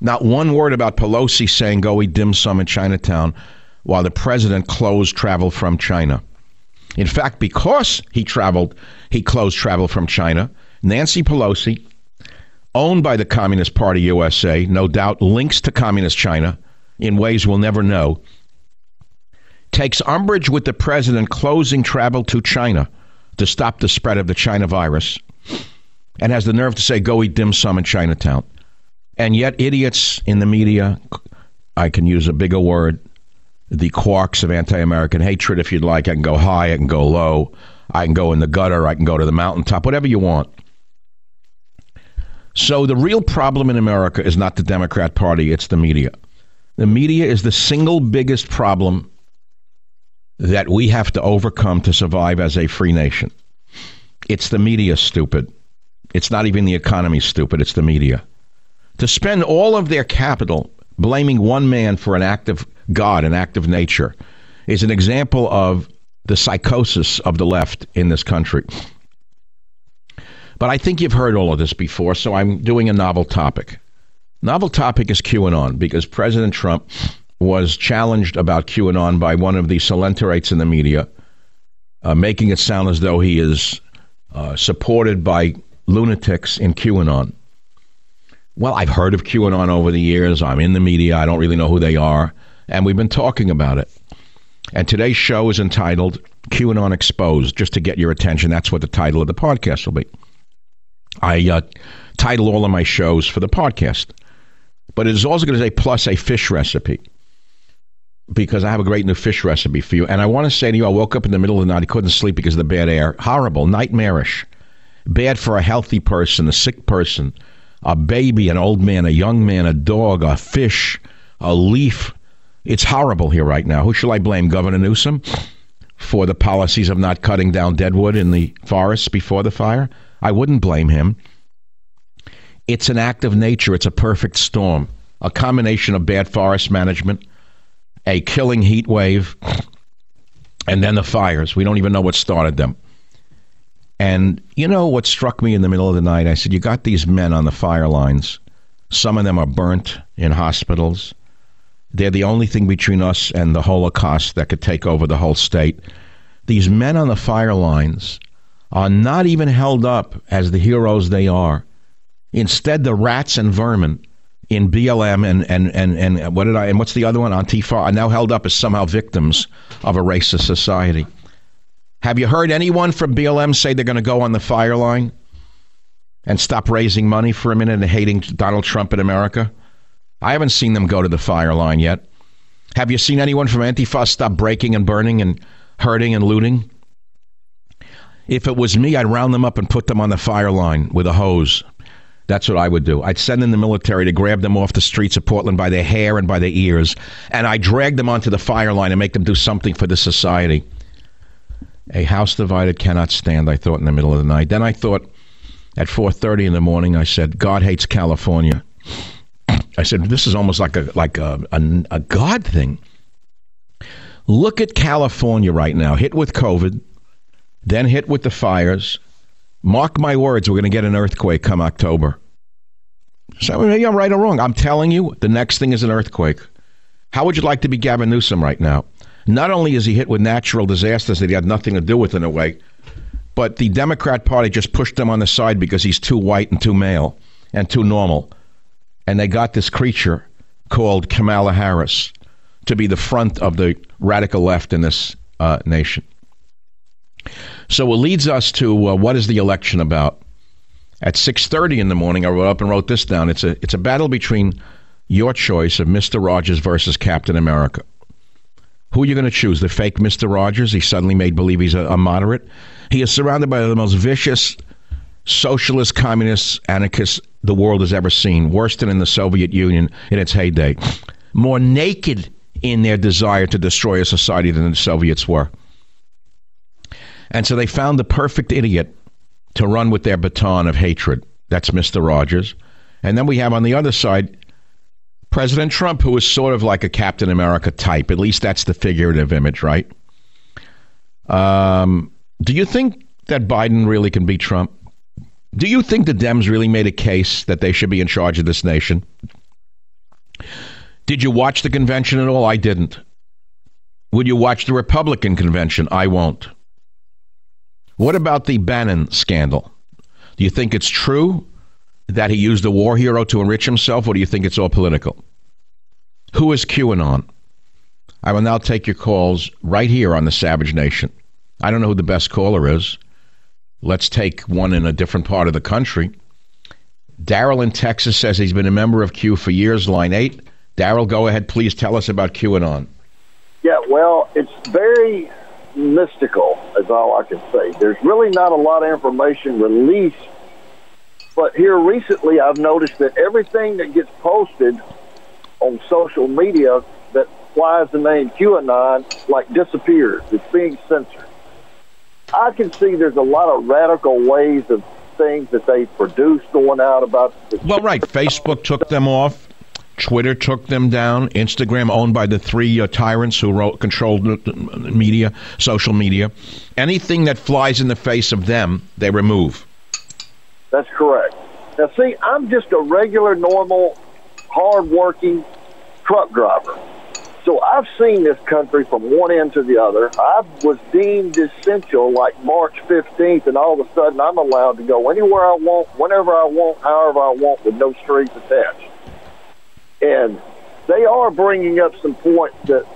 Not one word about Pelosi saying go eat dim sum in Chinatown while the president closed travel from China. In fact, because he traveled, he closed travel from China, Nancy Pelosi, owned by the Communist Party USA, no doubt links to Communist China in ways we'll never know, takes umbrage with the president closing travel to China to stop the spread of the China virus and has the nerve to say, go eat dim sum in Chinatown. And yet, idiots in the media, I can use a bigger word, the quarks of anti American hatred, if you'd like. I can go high, I can go low, I can go in the gutter, I can go to the mountaintop, whatever you want. So, the real problem in America is not the Democrat Party, it's the media. The media is the single biggest problem that we have to overcome to survive as a free nation. It's the media, stupid. It's not even the economy, stupid. It's the media. To spend all of their capital blaming one man for an act of God, an act of nature, is an example of the psychosis of the left in this country. But I think you've heard all of this before, so I'm doing a novel topic. Novel topic is QAnon because President Trump was challenged about QAnon by one of the Coelenterates in the media, uh, making it sound as though he is uh, supported by lunatics in QAnon. Well, I've heard of QAnon over the years. I'm in the media. I don't really know who they are and we've been talking about it. And today's show is entitled QAnon Exposed, just to get your attention. That's what the title of the podcast will be. I uh, title all of my shows for the podcast, but it is also going to say plus a fish recipe because I have a great new fish recipe for you. And I want to say to you, I woke up in the middle of the night. I couldn't sleep because of the bad air. Horrible, nightmarish. Bad for a healthy person, a sick person, a baby, an old man, a young man, a dog, a fish, a leaf, it's horrible here right now. Who shall I blame? Governor Newsom for the policies of not cutting down deadwood in the forests before the fire? I wouldn't blame him. It's an act of nature. It's a perfect storm. A combination of bad forest management, a killing heat wave, and then the fires. We don't even know what started them. And you know what struck me in the middle of the night? I said, You got these men on the fire lines. Some of them are burnt in hospitals. They're the only thing between us and the Holocaust that could take over the whole state. These men on the fire lines are not even held up as the heroes they are. Instead, the rats and vermin in BLM and, and, and, and what did I and what's the other one? Antifa are now held up as somehow victims of a racist society. Have you heard anyone from BLM say they're going to go on the fire line and stop raising money for a minute and hating Donald Trump in America? I haven't seen them go to the fire line yet. Have you seen anyone from Antifa stop breaking and burning and hurting and looting? If it was me, I'd round them up and put them on the fire line with a hose. That's what I would do. I'd send in the military to grab them off the streets of Portland by their hair and by their ears, and I'd drag them onto the fire line and make them do something for the society. A house divided cannot stand, I thought in the middle of the night. Then I thought at 4:30 in the morning, I said, God hates California. I said, this is almost like a like a, a, a God thing. Look at California right now, hit with COVID, then hit with the fires. Mark my words, we're going to get an earthquake come October. So maybe I'm right or wrong. I'm telling you, the next thing is an earthquake. How would you like to be Gavin Newsom right now? Not only is he hit with natural disasters that he had nothing to do with in a way, but the Democrat Party just pushed him on the side because he's too white and too male and too normal. And they got this creature called Kamala Harris to be the front of the radical left in this uh, nation. So it leads us to uh, what is the election about? At 6:30 in the morning, I wrote up and wrote this down. It's a it's a battle between your choice of Mr. Rogers versus Captain America. Who are you going to choose? The fake Mr. Rogers? He suddenly made believe he's a, a moderate. He is surrounded by the most vicious socialist, communists, anarchists the world has ever seen, worse than in the Soviet Union in its heyday. More naked in their desire to destroy a society than the Soviets were. And so they found the perfect idiot to run with their baton of hatred. That's Mr. Rogers. And then we have on the other side President Trump, who is sort of like a Captain America type. At least that's the figurative image, right? Um, do you think that Biden really can beat Trump? Do you think the Dems really made a case that they should be in charge of this nation? Did you watch the convention at all? I didn't. Would you watch the Republican convention? I won't. What about the Bannon scandal? Do you think it's true that he used a war hero to enrich himself, or do you think it's all political? Who is QAnon? I will now take your calls right here on the Savage Nation. I don't know who the best caller is. Let's take one in a different part of the country. Daryl in Texas says he's been a member of Q for years, line 8. Daryl, go ahead. Please tell us about QAnon. Yeah, well, it's very mystical, is all I can say. There's really not a lot of information released. But here recently, I've noticed that everything that gets posted on social media that flies the name QAnon, like, disappears. It's being censored. I can see there's a lot of radical ways of things that they produce going out about. well, right. Facebook took them off. Twitter took them down. Instagram, owned by the three uh, tyrants who wrote, controlled media, social media. Anything that flies in the face of them, they remove. That's correct. Now, see, I'm just a regular, normal, hardworking truck driver. So I've seen this country from one end to the other. I was deemed essential like March 15th, and all of a sudden I'm allowed to go anywhere I want, whenever I want, however I want, with no strings attached. And they are bringing up some points that,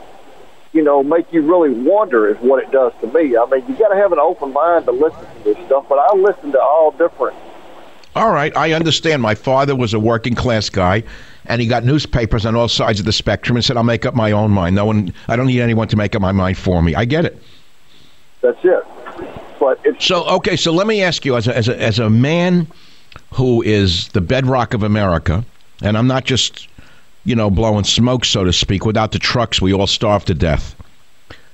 you know, make you really wonder is what it does to me. I mean, you got to have an open mind to listen to this stuff, but I listen to all different. All right, I understand. My father was a working class guy, and he got newspapers on all sides of the spectrum and said, "I'll make up my own mind. No one, I don't need anyone to make up my mind for me." I get it. That's it. But it's so okay. So let me ask you, as a, as a, as a man who is the bedrock of America, and I'm not just you know, blowing smoke, so to speak. Without the trucks, we all starve to death.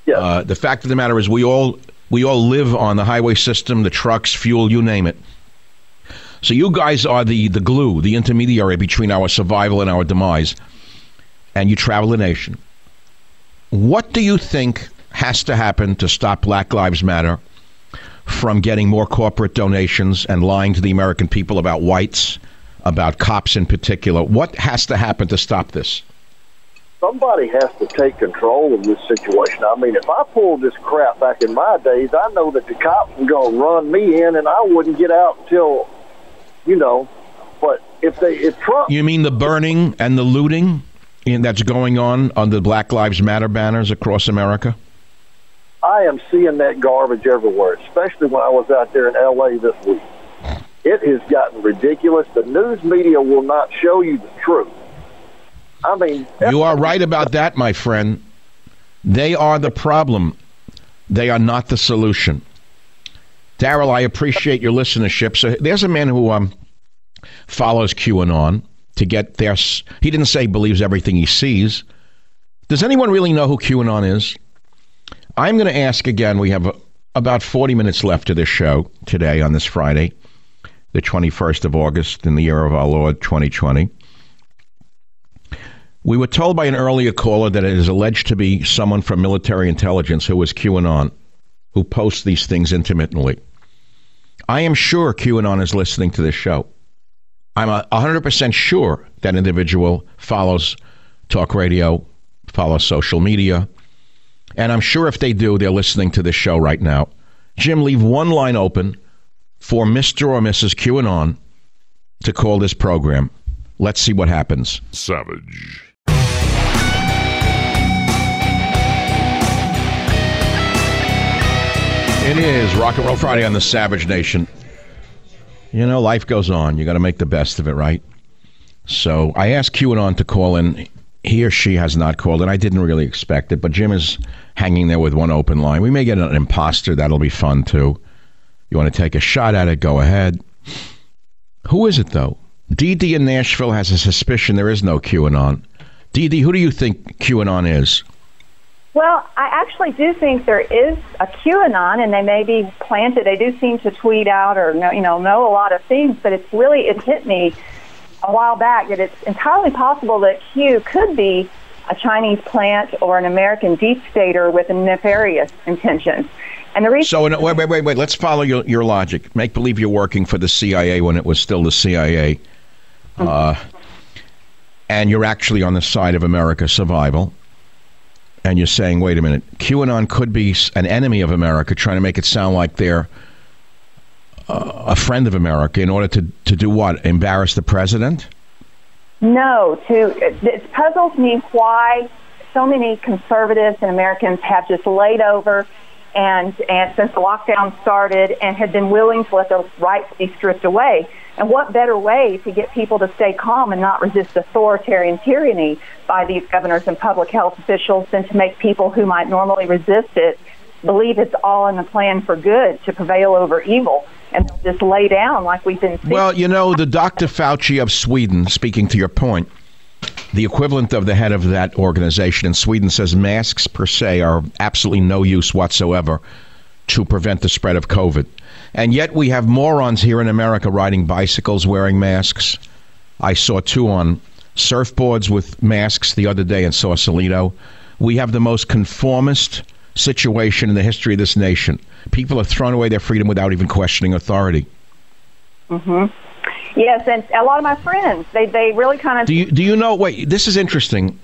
Yeah. Uh, the fact of the matter is, we all we all live on the highway system, the trucks, fuel, you name it. So you guys are the the glue, the intermediary between our survival and our demise. And you travel the nation. What do you think has to happen to stop Black Lives Matter from getting more corporate donations and lying to the American people about whites? About cops in particular. What has to happen to stop this? Somebody has to take control of this situation. I mean, if I pulled this crap back in my days, I know that the cops were going to run me in, and I wouldn't get out until, you know. But if they, if Trump, you mean the burning and the looting that's going on on the Black Lives Matter banners across America? I am seeing that garbage everywhere, especially when I was out there in L.A. this week. It has gotten ridiculous. The news media will not show you the truth. I mean, you are right about that, my friend. They are the problem. They are not the solution. Daryl, I appreciate your listenership. So there's a man who um, follows QAnon to get there. He didn't say believes everything he sees. Does anyone really know who QAnon is? I'm going to ask again. We have about 40 minutes left of this show today on this Friday, the 21st of August in the year of our Lord 2020. We were told by an earlier caller that it is alleged to be someone from military intelligence who was QAnon, who posts these things intermittently. I am sure QAnon is listening to this show. I'm 100% sure that individual follows talk radio, follows social media, and I'm sure if they do, they're listening to this show right now. Jim, leave one line open for Mr. or Mrs. QAnon to call this program. Let's see what happens. Savage. It is Rock and Roll Friday on the Savage Nation. You know, life goes on. You got to make the best of it, right? So I asked QAnon to call in. He or she has not called, and I didn't really expect it. But Jim is hanging there with one open line. We may get an imposter. That'll be fun too. You want to take a shot at it? Go ahead. Who is it though? DD in Nashville has a suspicion there is no QAnon. DD, who do you think QAnon is? Well, I actually do think there is a QAnon, and they may be planted. They do seem to tweet out or know, you know know a lot of things, but it's really it hit me a while back that it's entirely possible that Q could be a Chinese plant or an American deep stater with nefarious intentions. And the reason so wait wait wait wait let's follow your your logic. Make believe you're working for the CIA when it was still the CIA, mm-hmm. uh, and you're actually on the side of America's survival and you're saying, wait a minute, QAnon could be an enemy of America, trying to make it sound like they're uh, a friend of America in order to, to do what? Embarrass the president? No, to it puzzles me why so many conservatives and Americans have just laid over and and since the lockdown started and had been willing to let those rights be stripped away. And what better way to get people to stay calm and not resist authoritarian tyranny by these governors and public health officials than to make people who might normally resist it believe it's all in the plan for good to prevail over evil and just lay down like we've been seeing. Well, you know, the Dr. Fauci of Sweden, speaking to your point, the equivalent of the head of that organization in Sweden says masks per se are absolutely no use whatsoever to prevent the spread of COVID. And yet we have morons here in America riding bicycles wearing masks. I saw two on surfboards with masks the other day in Sausalito. We have the most conformist situation in the history of this nation. People have thrown away their freedom without even questioning authority. Mhm. Yes, and a lot of my friends, they they really kind of Do you do you know wait, this is interesting.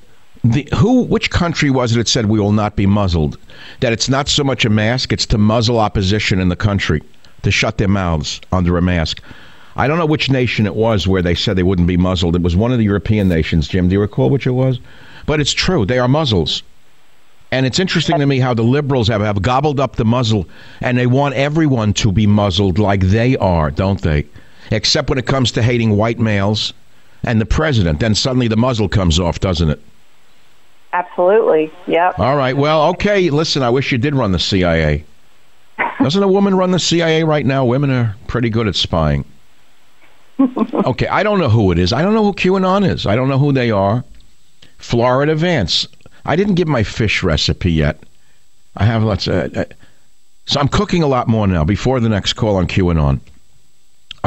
The, who which country was it that said we will not be muzzled? That it's not so much a mask, it's to muzzle opposition in the country to shut their mouths under a mask. I don't know which nation it was where they said they wouldn't be muzzled. It was one of the European nations, Jim. Do you recall which it was? But it's true. They are muzzles. And it's interesting to me how the liberals have, have gobbled up the muzzle and they want everyone to be muzzled like they are, don't they? Except when it comes to hating white males and the president. Then suddenly the muzzle comes off, doesn't it? Absolutely. Yep. All right. Well, okay. Listen, I wish you did run the CIA. Doesn't a woman run the CIA right now? Women are pretty good at spying. okay, I don't know who it is. I don't know who QAnon is. I don't know who they are. Florida Vance. I didn't give my fish recipe yet. I have lots of. Uh, so I'm cooking a lot more now. Before the next call on QAnon,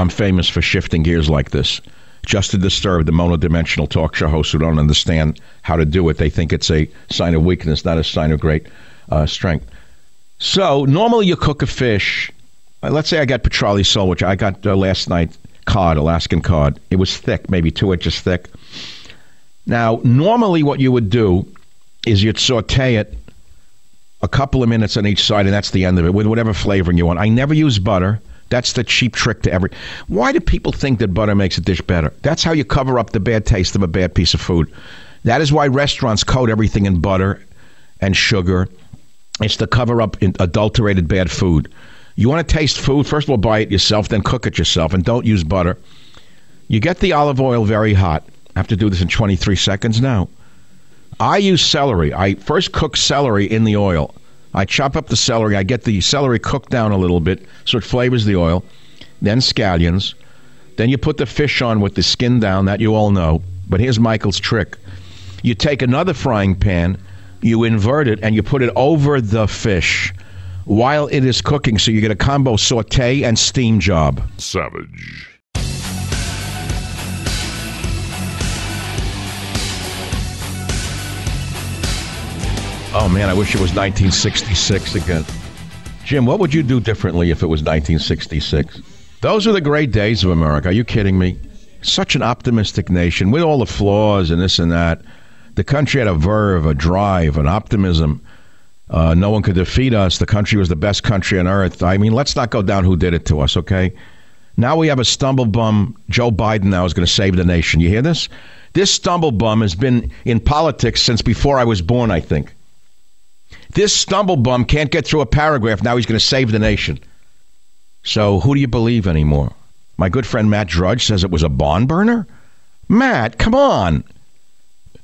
I'm famous for shifting gears like this. Just to disturb the monodimensional talk show hosts who don't understand how to do it. They think it's a sign of weakness, not a sign of great uh, strength. So normally you cook a fish. Uh, let's say I got petrale sole, which I got uh, last night, cod, Alaskan cod. It was thick, maybe two inches thick. Now, normally what you would do is you'd saute it a couple of minutes on each side, and that's the end of it with whatever flavoring you want. I never use butter. That's the cheap trick to every. Why do people think that butter makes a dish better? That's how you cover up the bad taste of a bad piece of food. That is why restaurants coat everything in butter and sugar It's to cover up adulterated bad food. You want to taste food? First of all, buy it yourself, then cook it yourself, and don't use butter. You get the olive oil very hot. I have to do this in 23 seconds now. I use celery. I first cook celery in the oil. I chop up the celery. I get the celery cooked down a little bit so it flavors the oil. Then scallions. Then you put the fish on with the skin down. That you all know. But here's Michael's trick. You take another frying pan, you invert it, and you put it over the fish while it is cooking. So you get a combo saute and steam job. Savage. Oh man, I wish it was 1966 again. Jim, what would you do differently if it was 1966? Those are the great days of America. Are you kidding me? Such an optimistic nation with all the flaws and this and that. The country had a verve, a drive, an optimism. Uh, no one could defeat us. The country was the best country on earth. I mean, let's not go down who did it to us, okay? Now we have a stumble bum. Joe Biden now is going to save the nation. You hear this? This stumble bum has been in politics since before I was born, I think. This stumble bum can't get through a paragraph. Now he's going to save the nation. So who do you believe anymore? My good friend Matt Drudge says it was a barn burner. Matt, come on.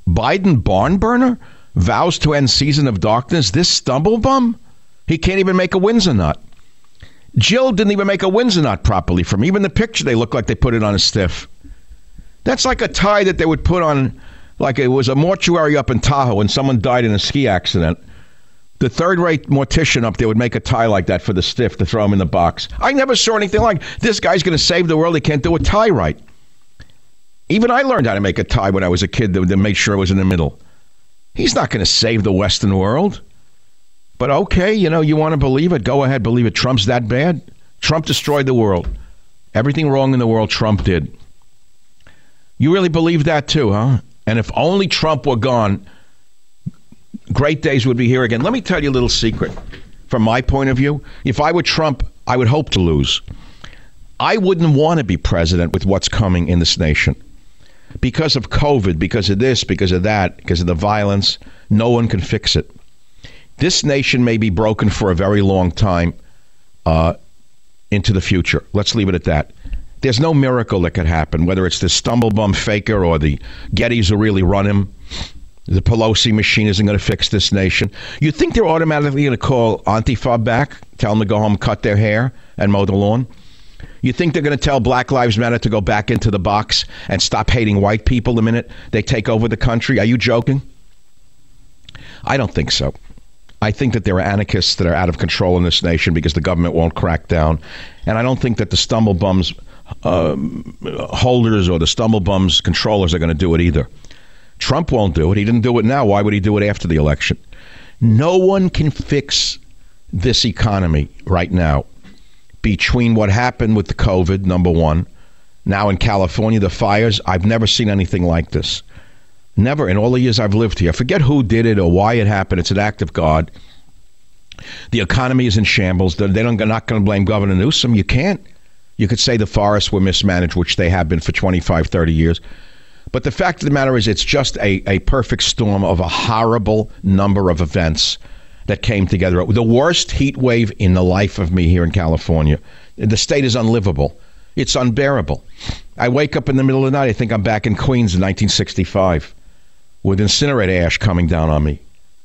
Biden barn burner vows to end season of darkness. This stumble bum, he can't even make a Windsor nut. Jill didn't even make a Windsor nut properly from even the picture. They look like they put it on a stiff. That's like a tie that they would put on, like it was a mortuary up in Tahoe when someone died in a ski accident the third rate mortician up there would make a tie like that for the stiff to throw him in the box. I never saw anything like this guy's going to save the world. He can't do a tie right. Even I learned how to make a tie when I was a kid to, to make sure it was in the middle. He's not going to save the Western world. But okay, you know, you want to believe it, go ahead, believe it. Trump's that bad. Trump destroyed the world. Everything wrong in the world, Trump did. You really believe that too, huh? And if only Trump were gone, great days would be here again. Let me tell you a little secret from my point of view. If I were Trump, I would hope to lose. I wouldn't want to be president with what's coming in this nation. Because of COVID, because of this, because of that, because of the violence, no one can fix it. This nation may be broken for a very long time uh, into the future. Let's leave it at that. There's no miracle that could happen, whether it's the stumblebum faker or the Gettys who really run him. The Pelosi machine isn't going to fix this nation. You think they're automatically going to call Antifa back, tell them to go home, cut their hair, and mow the lawn? You think they're going to tell Black Lives Matter to go back into the box and stop hating white people the minute they take over the country? Are you joking? I don't think so. I think that there are anarchists that are out of control in this nation because the government won't crack down. And I don't think that the stumblebums um, holders or the stumblebums controllers are going to do it either. Trump won't do it. He didn't do it now. Why would he do it after the election? No one can fix this economy right now between what happened with the COVID, number one. Now in California, the fires, I've never seen anything like this. Never in all the years I've lived here. Forget who did it or why it happened. It's an act of God. The economy is in shambles. They don't, they're not going to blame Governor Newsom. You can't. You could say the forests were mismanaged, which they have been for 25, 30 years. But the fact of the matter is, it's just a, a perfect storm of a horrible number of events that came together. The worst heat wave in the life of me here in California. The state is unlivable. It's unbearable. I wake up in the middle of the night. I think I'm back in Queens in 1965 with incinerator ash coming down on me.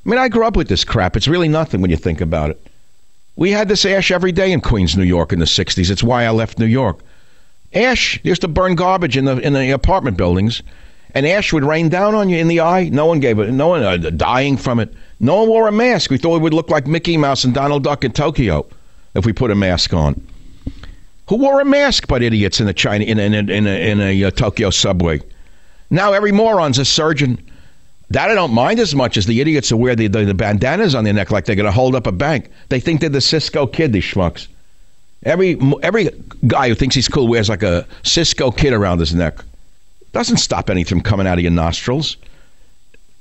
I mean, I grew up with this crap. It's really nothing when you think about it. We had this ash every day in Queens, New York in the 60s. It's why I left New York. Ash used to burn garbage in the in the apartment buildings, and ash would rain down on you in the eye. No one gave it. No one uh, dying from it. No one wore a mask. We thought we would look like Mickey Mouse and Donald Duck in Tokyo if we put a mask on. Who wore a mask but idiots in a China in in a, in a, in a uh, Tokyo subway? Now every moron's a surgeon. That I don't mind as much as the idiots who wear the, the, the bandanas on their neck like they're going to hold up a bank. They think they're the Cisco kid, these schmucks. Every every guy who thinks he's cool wears like a Cisco kid around his neck. Doesn't stop anything from coming out of your nostrils.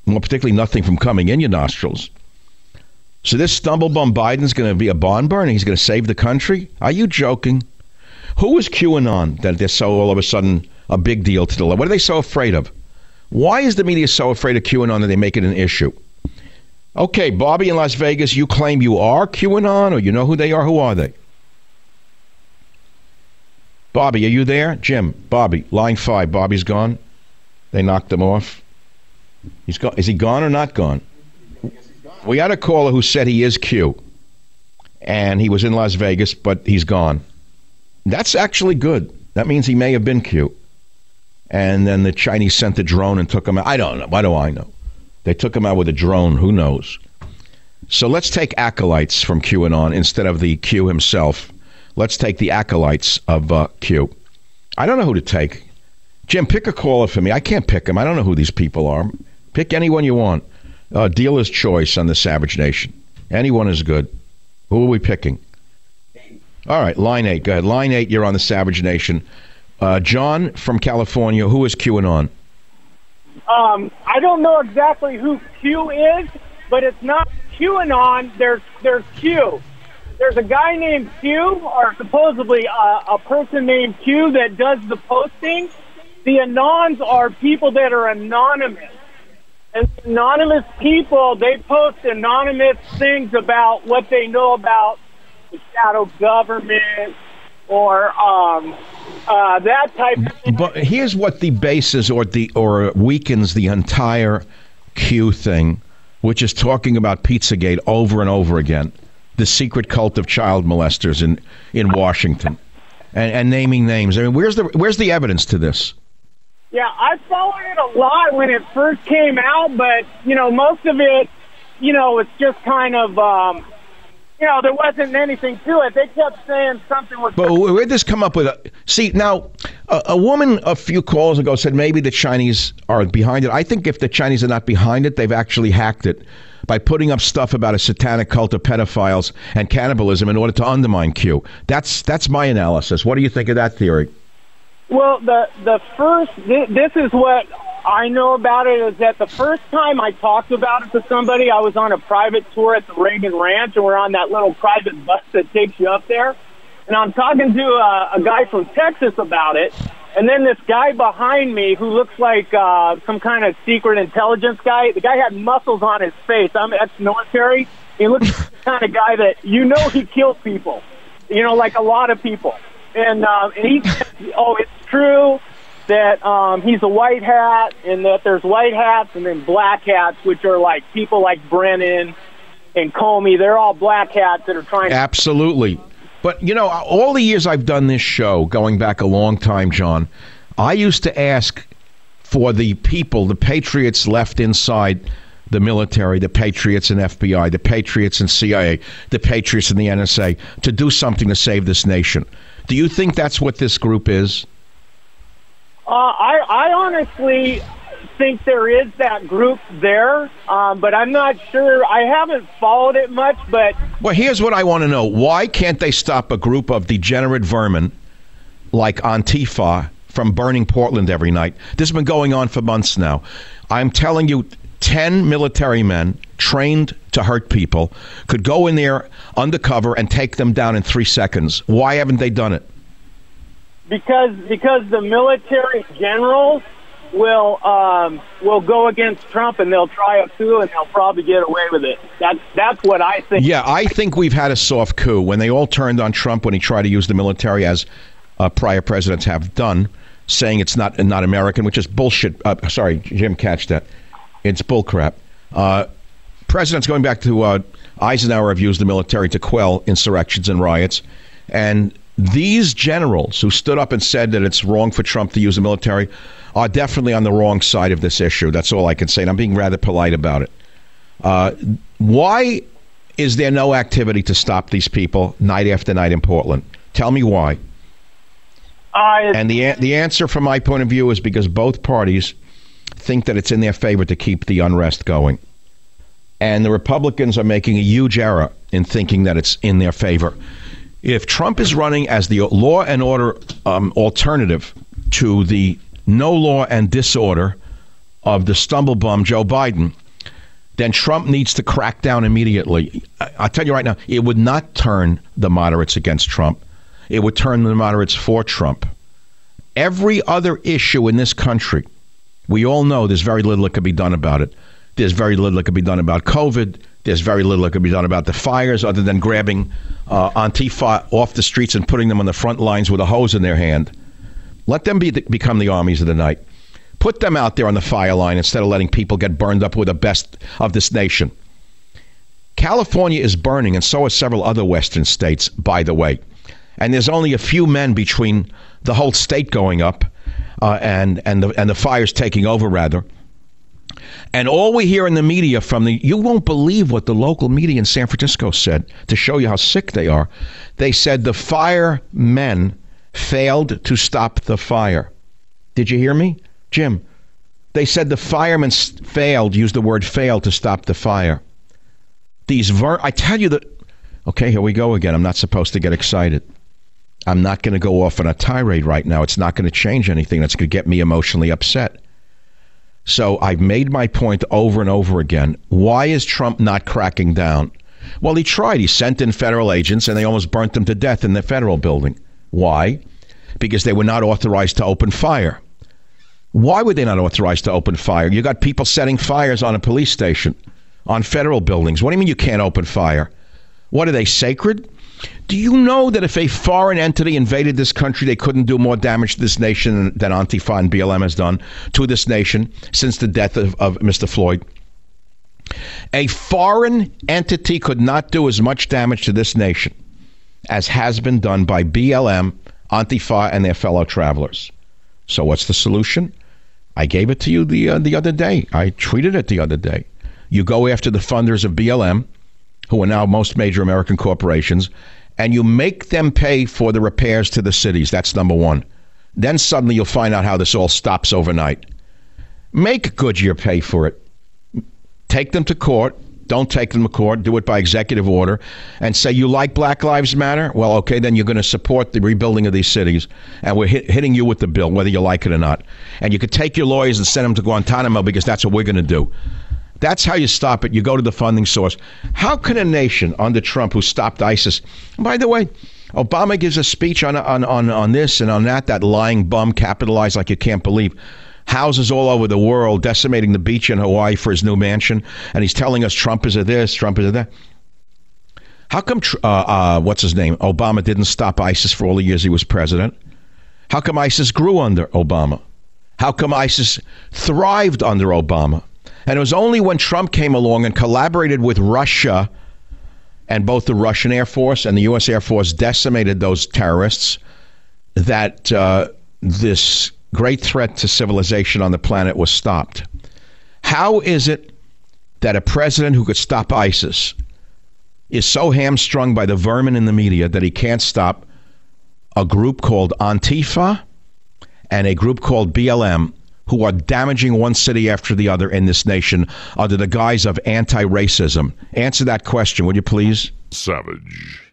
More particularly, nothing from coming in your nostrils. So this stumblebum Biden's going to be a barn burner. He's going to save the country. Are you joking? Who is QAnon that they're so all of a sudden a big deal to the left? What are they so afraid of? Why is the media so afraid of QAnon that they make it an issue? Okay, Bobby in Las Vegas, you claim you are QAnon or you know who they are? Who are they? Bobby, are you there? Jim, Bobby, line five. Bobby's gone. They knocked him off. He's gone. Is he gone or not gone? We had a caller who said he is Q, and he was in Las Vegas, but he's gone. That's actually good. That means he may have been Q. And then the Chinese sent the drone and took him out. I don't know. Why do I know? They took him out with a drone. Who knows? So let's take acolytes from QAnon instead of the Q himself. Let's take the acolytes of uh, Q. I don't know who to take. Jim, pick a caller for me. I can't pick them. I don't know who these people are. Pick anyone you want. Uh, dealer's choice on the Savage Nation. Anyone is good. Who are we picking? All right, line eight. Go ahead. Line eight, you're on the Savage Nation. Uh, John from California. Who is QAnon? Um, I don't know exactly who Q is, but it's not QAnon. There's there's Q. There's a guy named Q, or supposedly a, a person named Q that does the posting. The anons are people that are anonymous. And anonymous people, they post anonymous things about what they know about the shadow government or um, uh, that type of thing. But here's what the basis or the or weakens the entire Q thing, which is talking about Pizzagate over and over again, the secret cult of child molesters in in Washington, and, and naming names. I mean, where's the where's the evidence to this? Yeah, I followed it a lot when it first came out, but you know, most of it, you know, it's just kind of, um, you know, there wasn't anything to it. They kept saying something was. But where'd this come up with? A, see, now, a, a woman a few calls ago said maybe the Chinese are behind it. I think if the Chinese are not behind it, they've actually hacked it by putting up stuff about a satanic cult of pedophiles and cannibalism in order to undermine Q. That's that's my analysis. What do you think of that theory? Well, the the first th- this is what I know about it is that the first time I talked about it to somebody, I was on a private tour at the Reagan Ranch, and we're on that little private bus that takes you up there. And I'm talking to a, a guy from Texas about it, and then this guy behind me who looks like uh, some kind of secret intelligence guy. The guy had muscles on his face. I'm ex-military. He looks like the kind of guy that you know he kills people. You know, like a lot of people. And um, and he said, "Oh, it's true that um, he's a white hat, and that there's white hats and then black hats, which are like people like Brennan and Comey. They're all black hats that are trying to Absolutely. But, you know, all the years I've done this show, going back a long time, John, I used to ask for the people, the patriots left inside the military, the patriots and FBI, the patriots and CIA, the patriots and the NSA, to do something to save this nation. Do you think that's what this group is? Uh, I, I honestly think there is that group there, um, but I'm not sure. I haven't followed it much, but Well, here's what I want to know. Why can't they stop a group of degenerate vermin like Antifa from burning Portland every night? This has been going on for months now. I'm telling you, 10 military men trained to hurt people could go in there undercover and take them down in three seconds. Why haven't they done it? because because the military generals will um, will go against Trump and they'll try a coup and they'll probably get away with it. That's that's what I think. Yeah, I think we've had a soft coup when they all turned on Trump when he tried to use the military as uh, prior presidents have done, saying it's not not American, which is bullshit. Uh, sorry, Jim, catch that. It's bullcrap. Uh, presidents going back to uh, Eisenhower have used the military to quell insurrections and riots, and these generals who stood up and said that it's wrong for Trump to use the military are definitely on the wrong side of this issue. That's all I can say, and I'm being rather polite about it. Uh, why is there no activity to stop these people night after night in Portland? Tell me why. Uh, And the the answer, from my point of view, is because both parties think that it's in their favor to keep the unrest going, and the Republicans are making a huge error in thinking that it's in their favor. If Trump is running as the law and order um, alternative to the no law and disorder of the stumblebum Joe Biden, then Trump needs to crack down immediately. I- I'll tell you right now, it would not turn the moderates against Trump. It would turn the moderates for Trump. Every other issue in this country, we all know there's very little that could be done about it. There's very little that could be done about COVID. There's very little that could be done about the fires other than grabbing uh, Antifa off the streets and putting them on the front lines with a hose in their hand. Let them be the, become the armies of the night. Put them out there on the fire line instead of letting people get burned up with the best of this nation. California is burning, and so are several other western states, by the way. And there's only a few men between the whole state going up uh, and and the and the fires taking over, rather. And all we hear in the media from the, you won't believe what the local media in San Francisco said to show you how sick they are. They said the firemen failed to stop the fire. Did you hear me, Jim? They said the firemen failed, used the word failed to stop the fire. These ver, I tell you that, okay, here we go again. I'm not supposed to get excited. I'm not going to go off on a tirade right now. It's not going to change anything that's going to get me emotionally upset. So I've made my point over and over again. Why is Trump not cracking down? Well, he tried. He sent in federal agents and they almost burnt them to death in the federal building. Why? Because they were not authorized to open fire. Why were they not authorized to open fire? You got people setting fires on a police station, on federal buildings. What do you mean you can't open fire? What are they sacred? Do you know that if a foreign entity invaded this country, they couldn't do more damage to this nation than Antifa and BLM has done to this nation since the death of, of Mr. Floyd? A foreign entity could not do as much damage to this nation as has been done by BLM, Antifa, and their fellow travelers. So, what's the solution? I gave it to you the uh, the other day. I tweeted it the other day. You go after the funders of BLM, who are now most major American corporations, and you make them pay for the repairs to the cities. That's number one. Then suddenly you'll find out how this all stops overnight. Make Goodyear pay for it. Take them to court. Don't take them to court. Do it by executive order and say, You like Black Lives Matter? Well, okay, then you're going to support the rebuilding of these cities. And we're hit, hitting you with the bill, whether you like it or not. And you could take your lawyers and send them to Guantanamo because that's what we're going to do. That's how you stop it. You go to the funding source. How can a nation under Trump who stopped ISIS, by the way, Obama gives a speech on, on, on, on this and on that, that lying bum capitalized like you can't believe. Houses all over the world decimating the beach in Hawaii for his new mansion. And he's telling us Trump is a this, Trump is a that. How come, uh, uh, what's his name? Obama didn't stop ISIS for all the years he was president? How come ISIS grew under Obama? How come ISIS thrived under Obama? And it was only when Trump came along and collaborated with Russia and both the Russian Air Force and the U.S. Air Force decimated those terrorists that uh, this great threat to civilization on the planet was stopped. How is it that a president who could stop ISIS is so hamstrung by the vermin in the media that he can't stop a group called Antifa and a group called BLM who are damaging one city after the other in this nation under the guise of anti racism? Answer that question, would you please? Savage.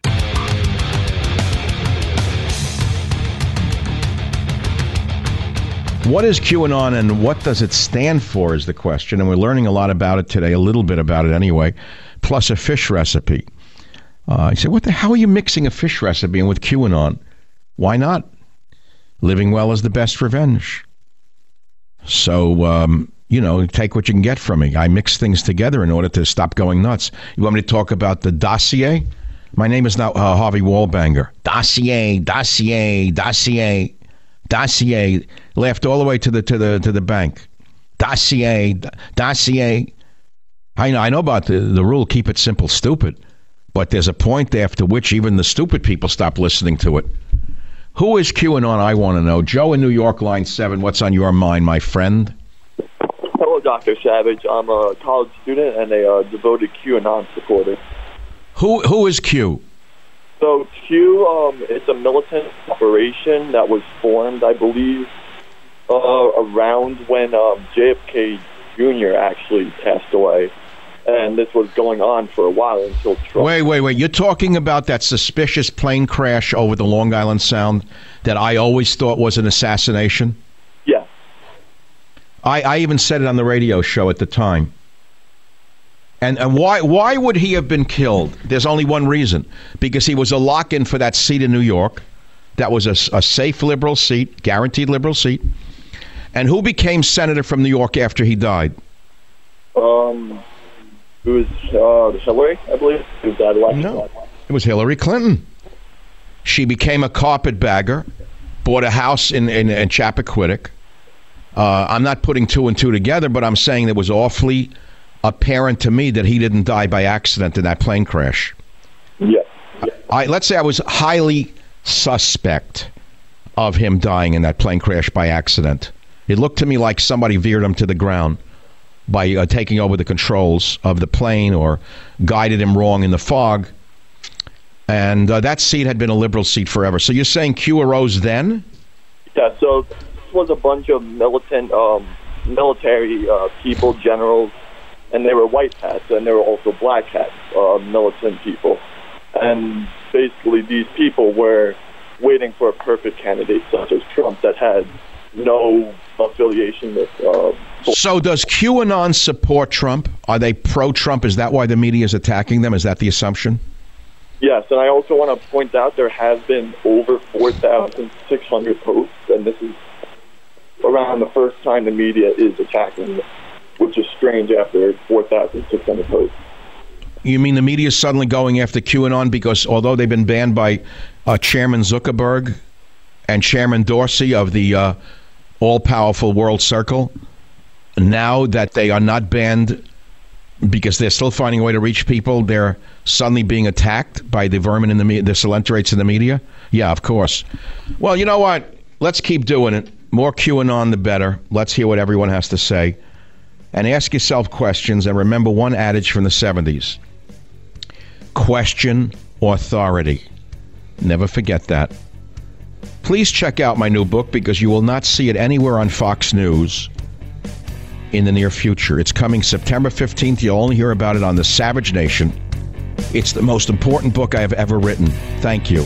What is QAnon and what does it stand for is the question. And we're learning a lot about it today, a little bit about it anyway, plus a fish recipe. Uh, I said, what the hell are you mixing a fish recipe and with QAnon? Why not? Living well is the best revenge. So, um, you know, take what you can get from me. I mix things together in order to stop going nuts. You want me to talk about the dossier? My name is now uh, Harvey Wallbanger. Dossier, dossier, dossier, dossier. left all the way to the to the to the bank. Dossier, dossier. I know, I know about the, the rule keep it simple, stupid. But there's a point after which even the stupid people stop listening to it. Who is QAnon? I want to know. Joe in New York, line seven. What's on your mind, my friend? Hello, Dr. Savage. I'm a college student and a uh, devoted QAnon supporter. Who Who is Q? So Q, um, it's a militant operation that was formed, I believe, uh, around when um, JFK Jr. actually passed away and this was going on for a while until Trump. Wait, wait, wait! You're talking about that suspicious plane crash over the Long Island Sound that I always thought was an assassination. Yeah. I, I even said it on the radio show at the time. And and why why would he have been killed? There's only one reason: because he was a lock-in for that seat in New York. That was a, a safe liberal seat, guaranteed liberal seat. And who became senator from New York after he died? Um, it was uh, Hillary, I believe. Was that election. No. It was Hillary Clinton. She became a carpetbagger, bought a house in, in, in Chappaquiddick. Uh, I'm not putting two and two together, but I'm saying it was awfully apparent to me that he didn't die by accident in that plane crash. Yeah. I, let's say I was highly suspect of him dying in that plane crash by accident. It looked to me like somebody veered him to the ground by uh, taking over the controls of the plane or guided him wrong in the fog. And uh, that seat had been a liberal seat forever. So you're saying Q arose then? Yeah, so this was a bunch of militant, um, military uh, people, generals, and they were white hats, and there were also black hats, uh, militant people. And basically, these people were waiting for a perfect candidate such as Trump that had no affiliation with. Uh, So does QAnon support Trump? Are they pro-Trump? Is that why the media is attacking them? Is that the assumption? Yes, and I also want to point out there have been over 4,600 posts, and this is around the first time the media is attacking them, which is strange after 4,600 posts. You mean the media is suddenly going after QAnon because although they've been banned by uh, Chairman Zuckerberg and Chairman Dorsey of the uh, all-powerful World Circle, now that they are not banned because they're still finding a way to reach people, they're suddenly being attacked by the vermin in the media, the coelenterates in the media? Yeah, of course. Well, you know what? Let's keep doing it. More QAnon, the better. Let's hear what everyone has to say. And ask yourself questions. And remember one adage from the 70s question authority. Never forget that. Please check out my new book because you will not see it anywhere on Fox News in the near future. It's coming September 15th. You'll only hear about it on the Savage Nation. It's the most important book I have ever written. Thank you.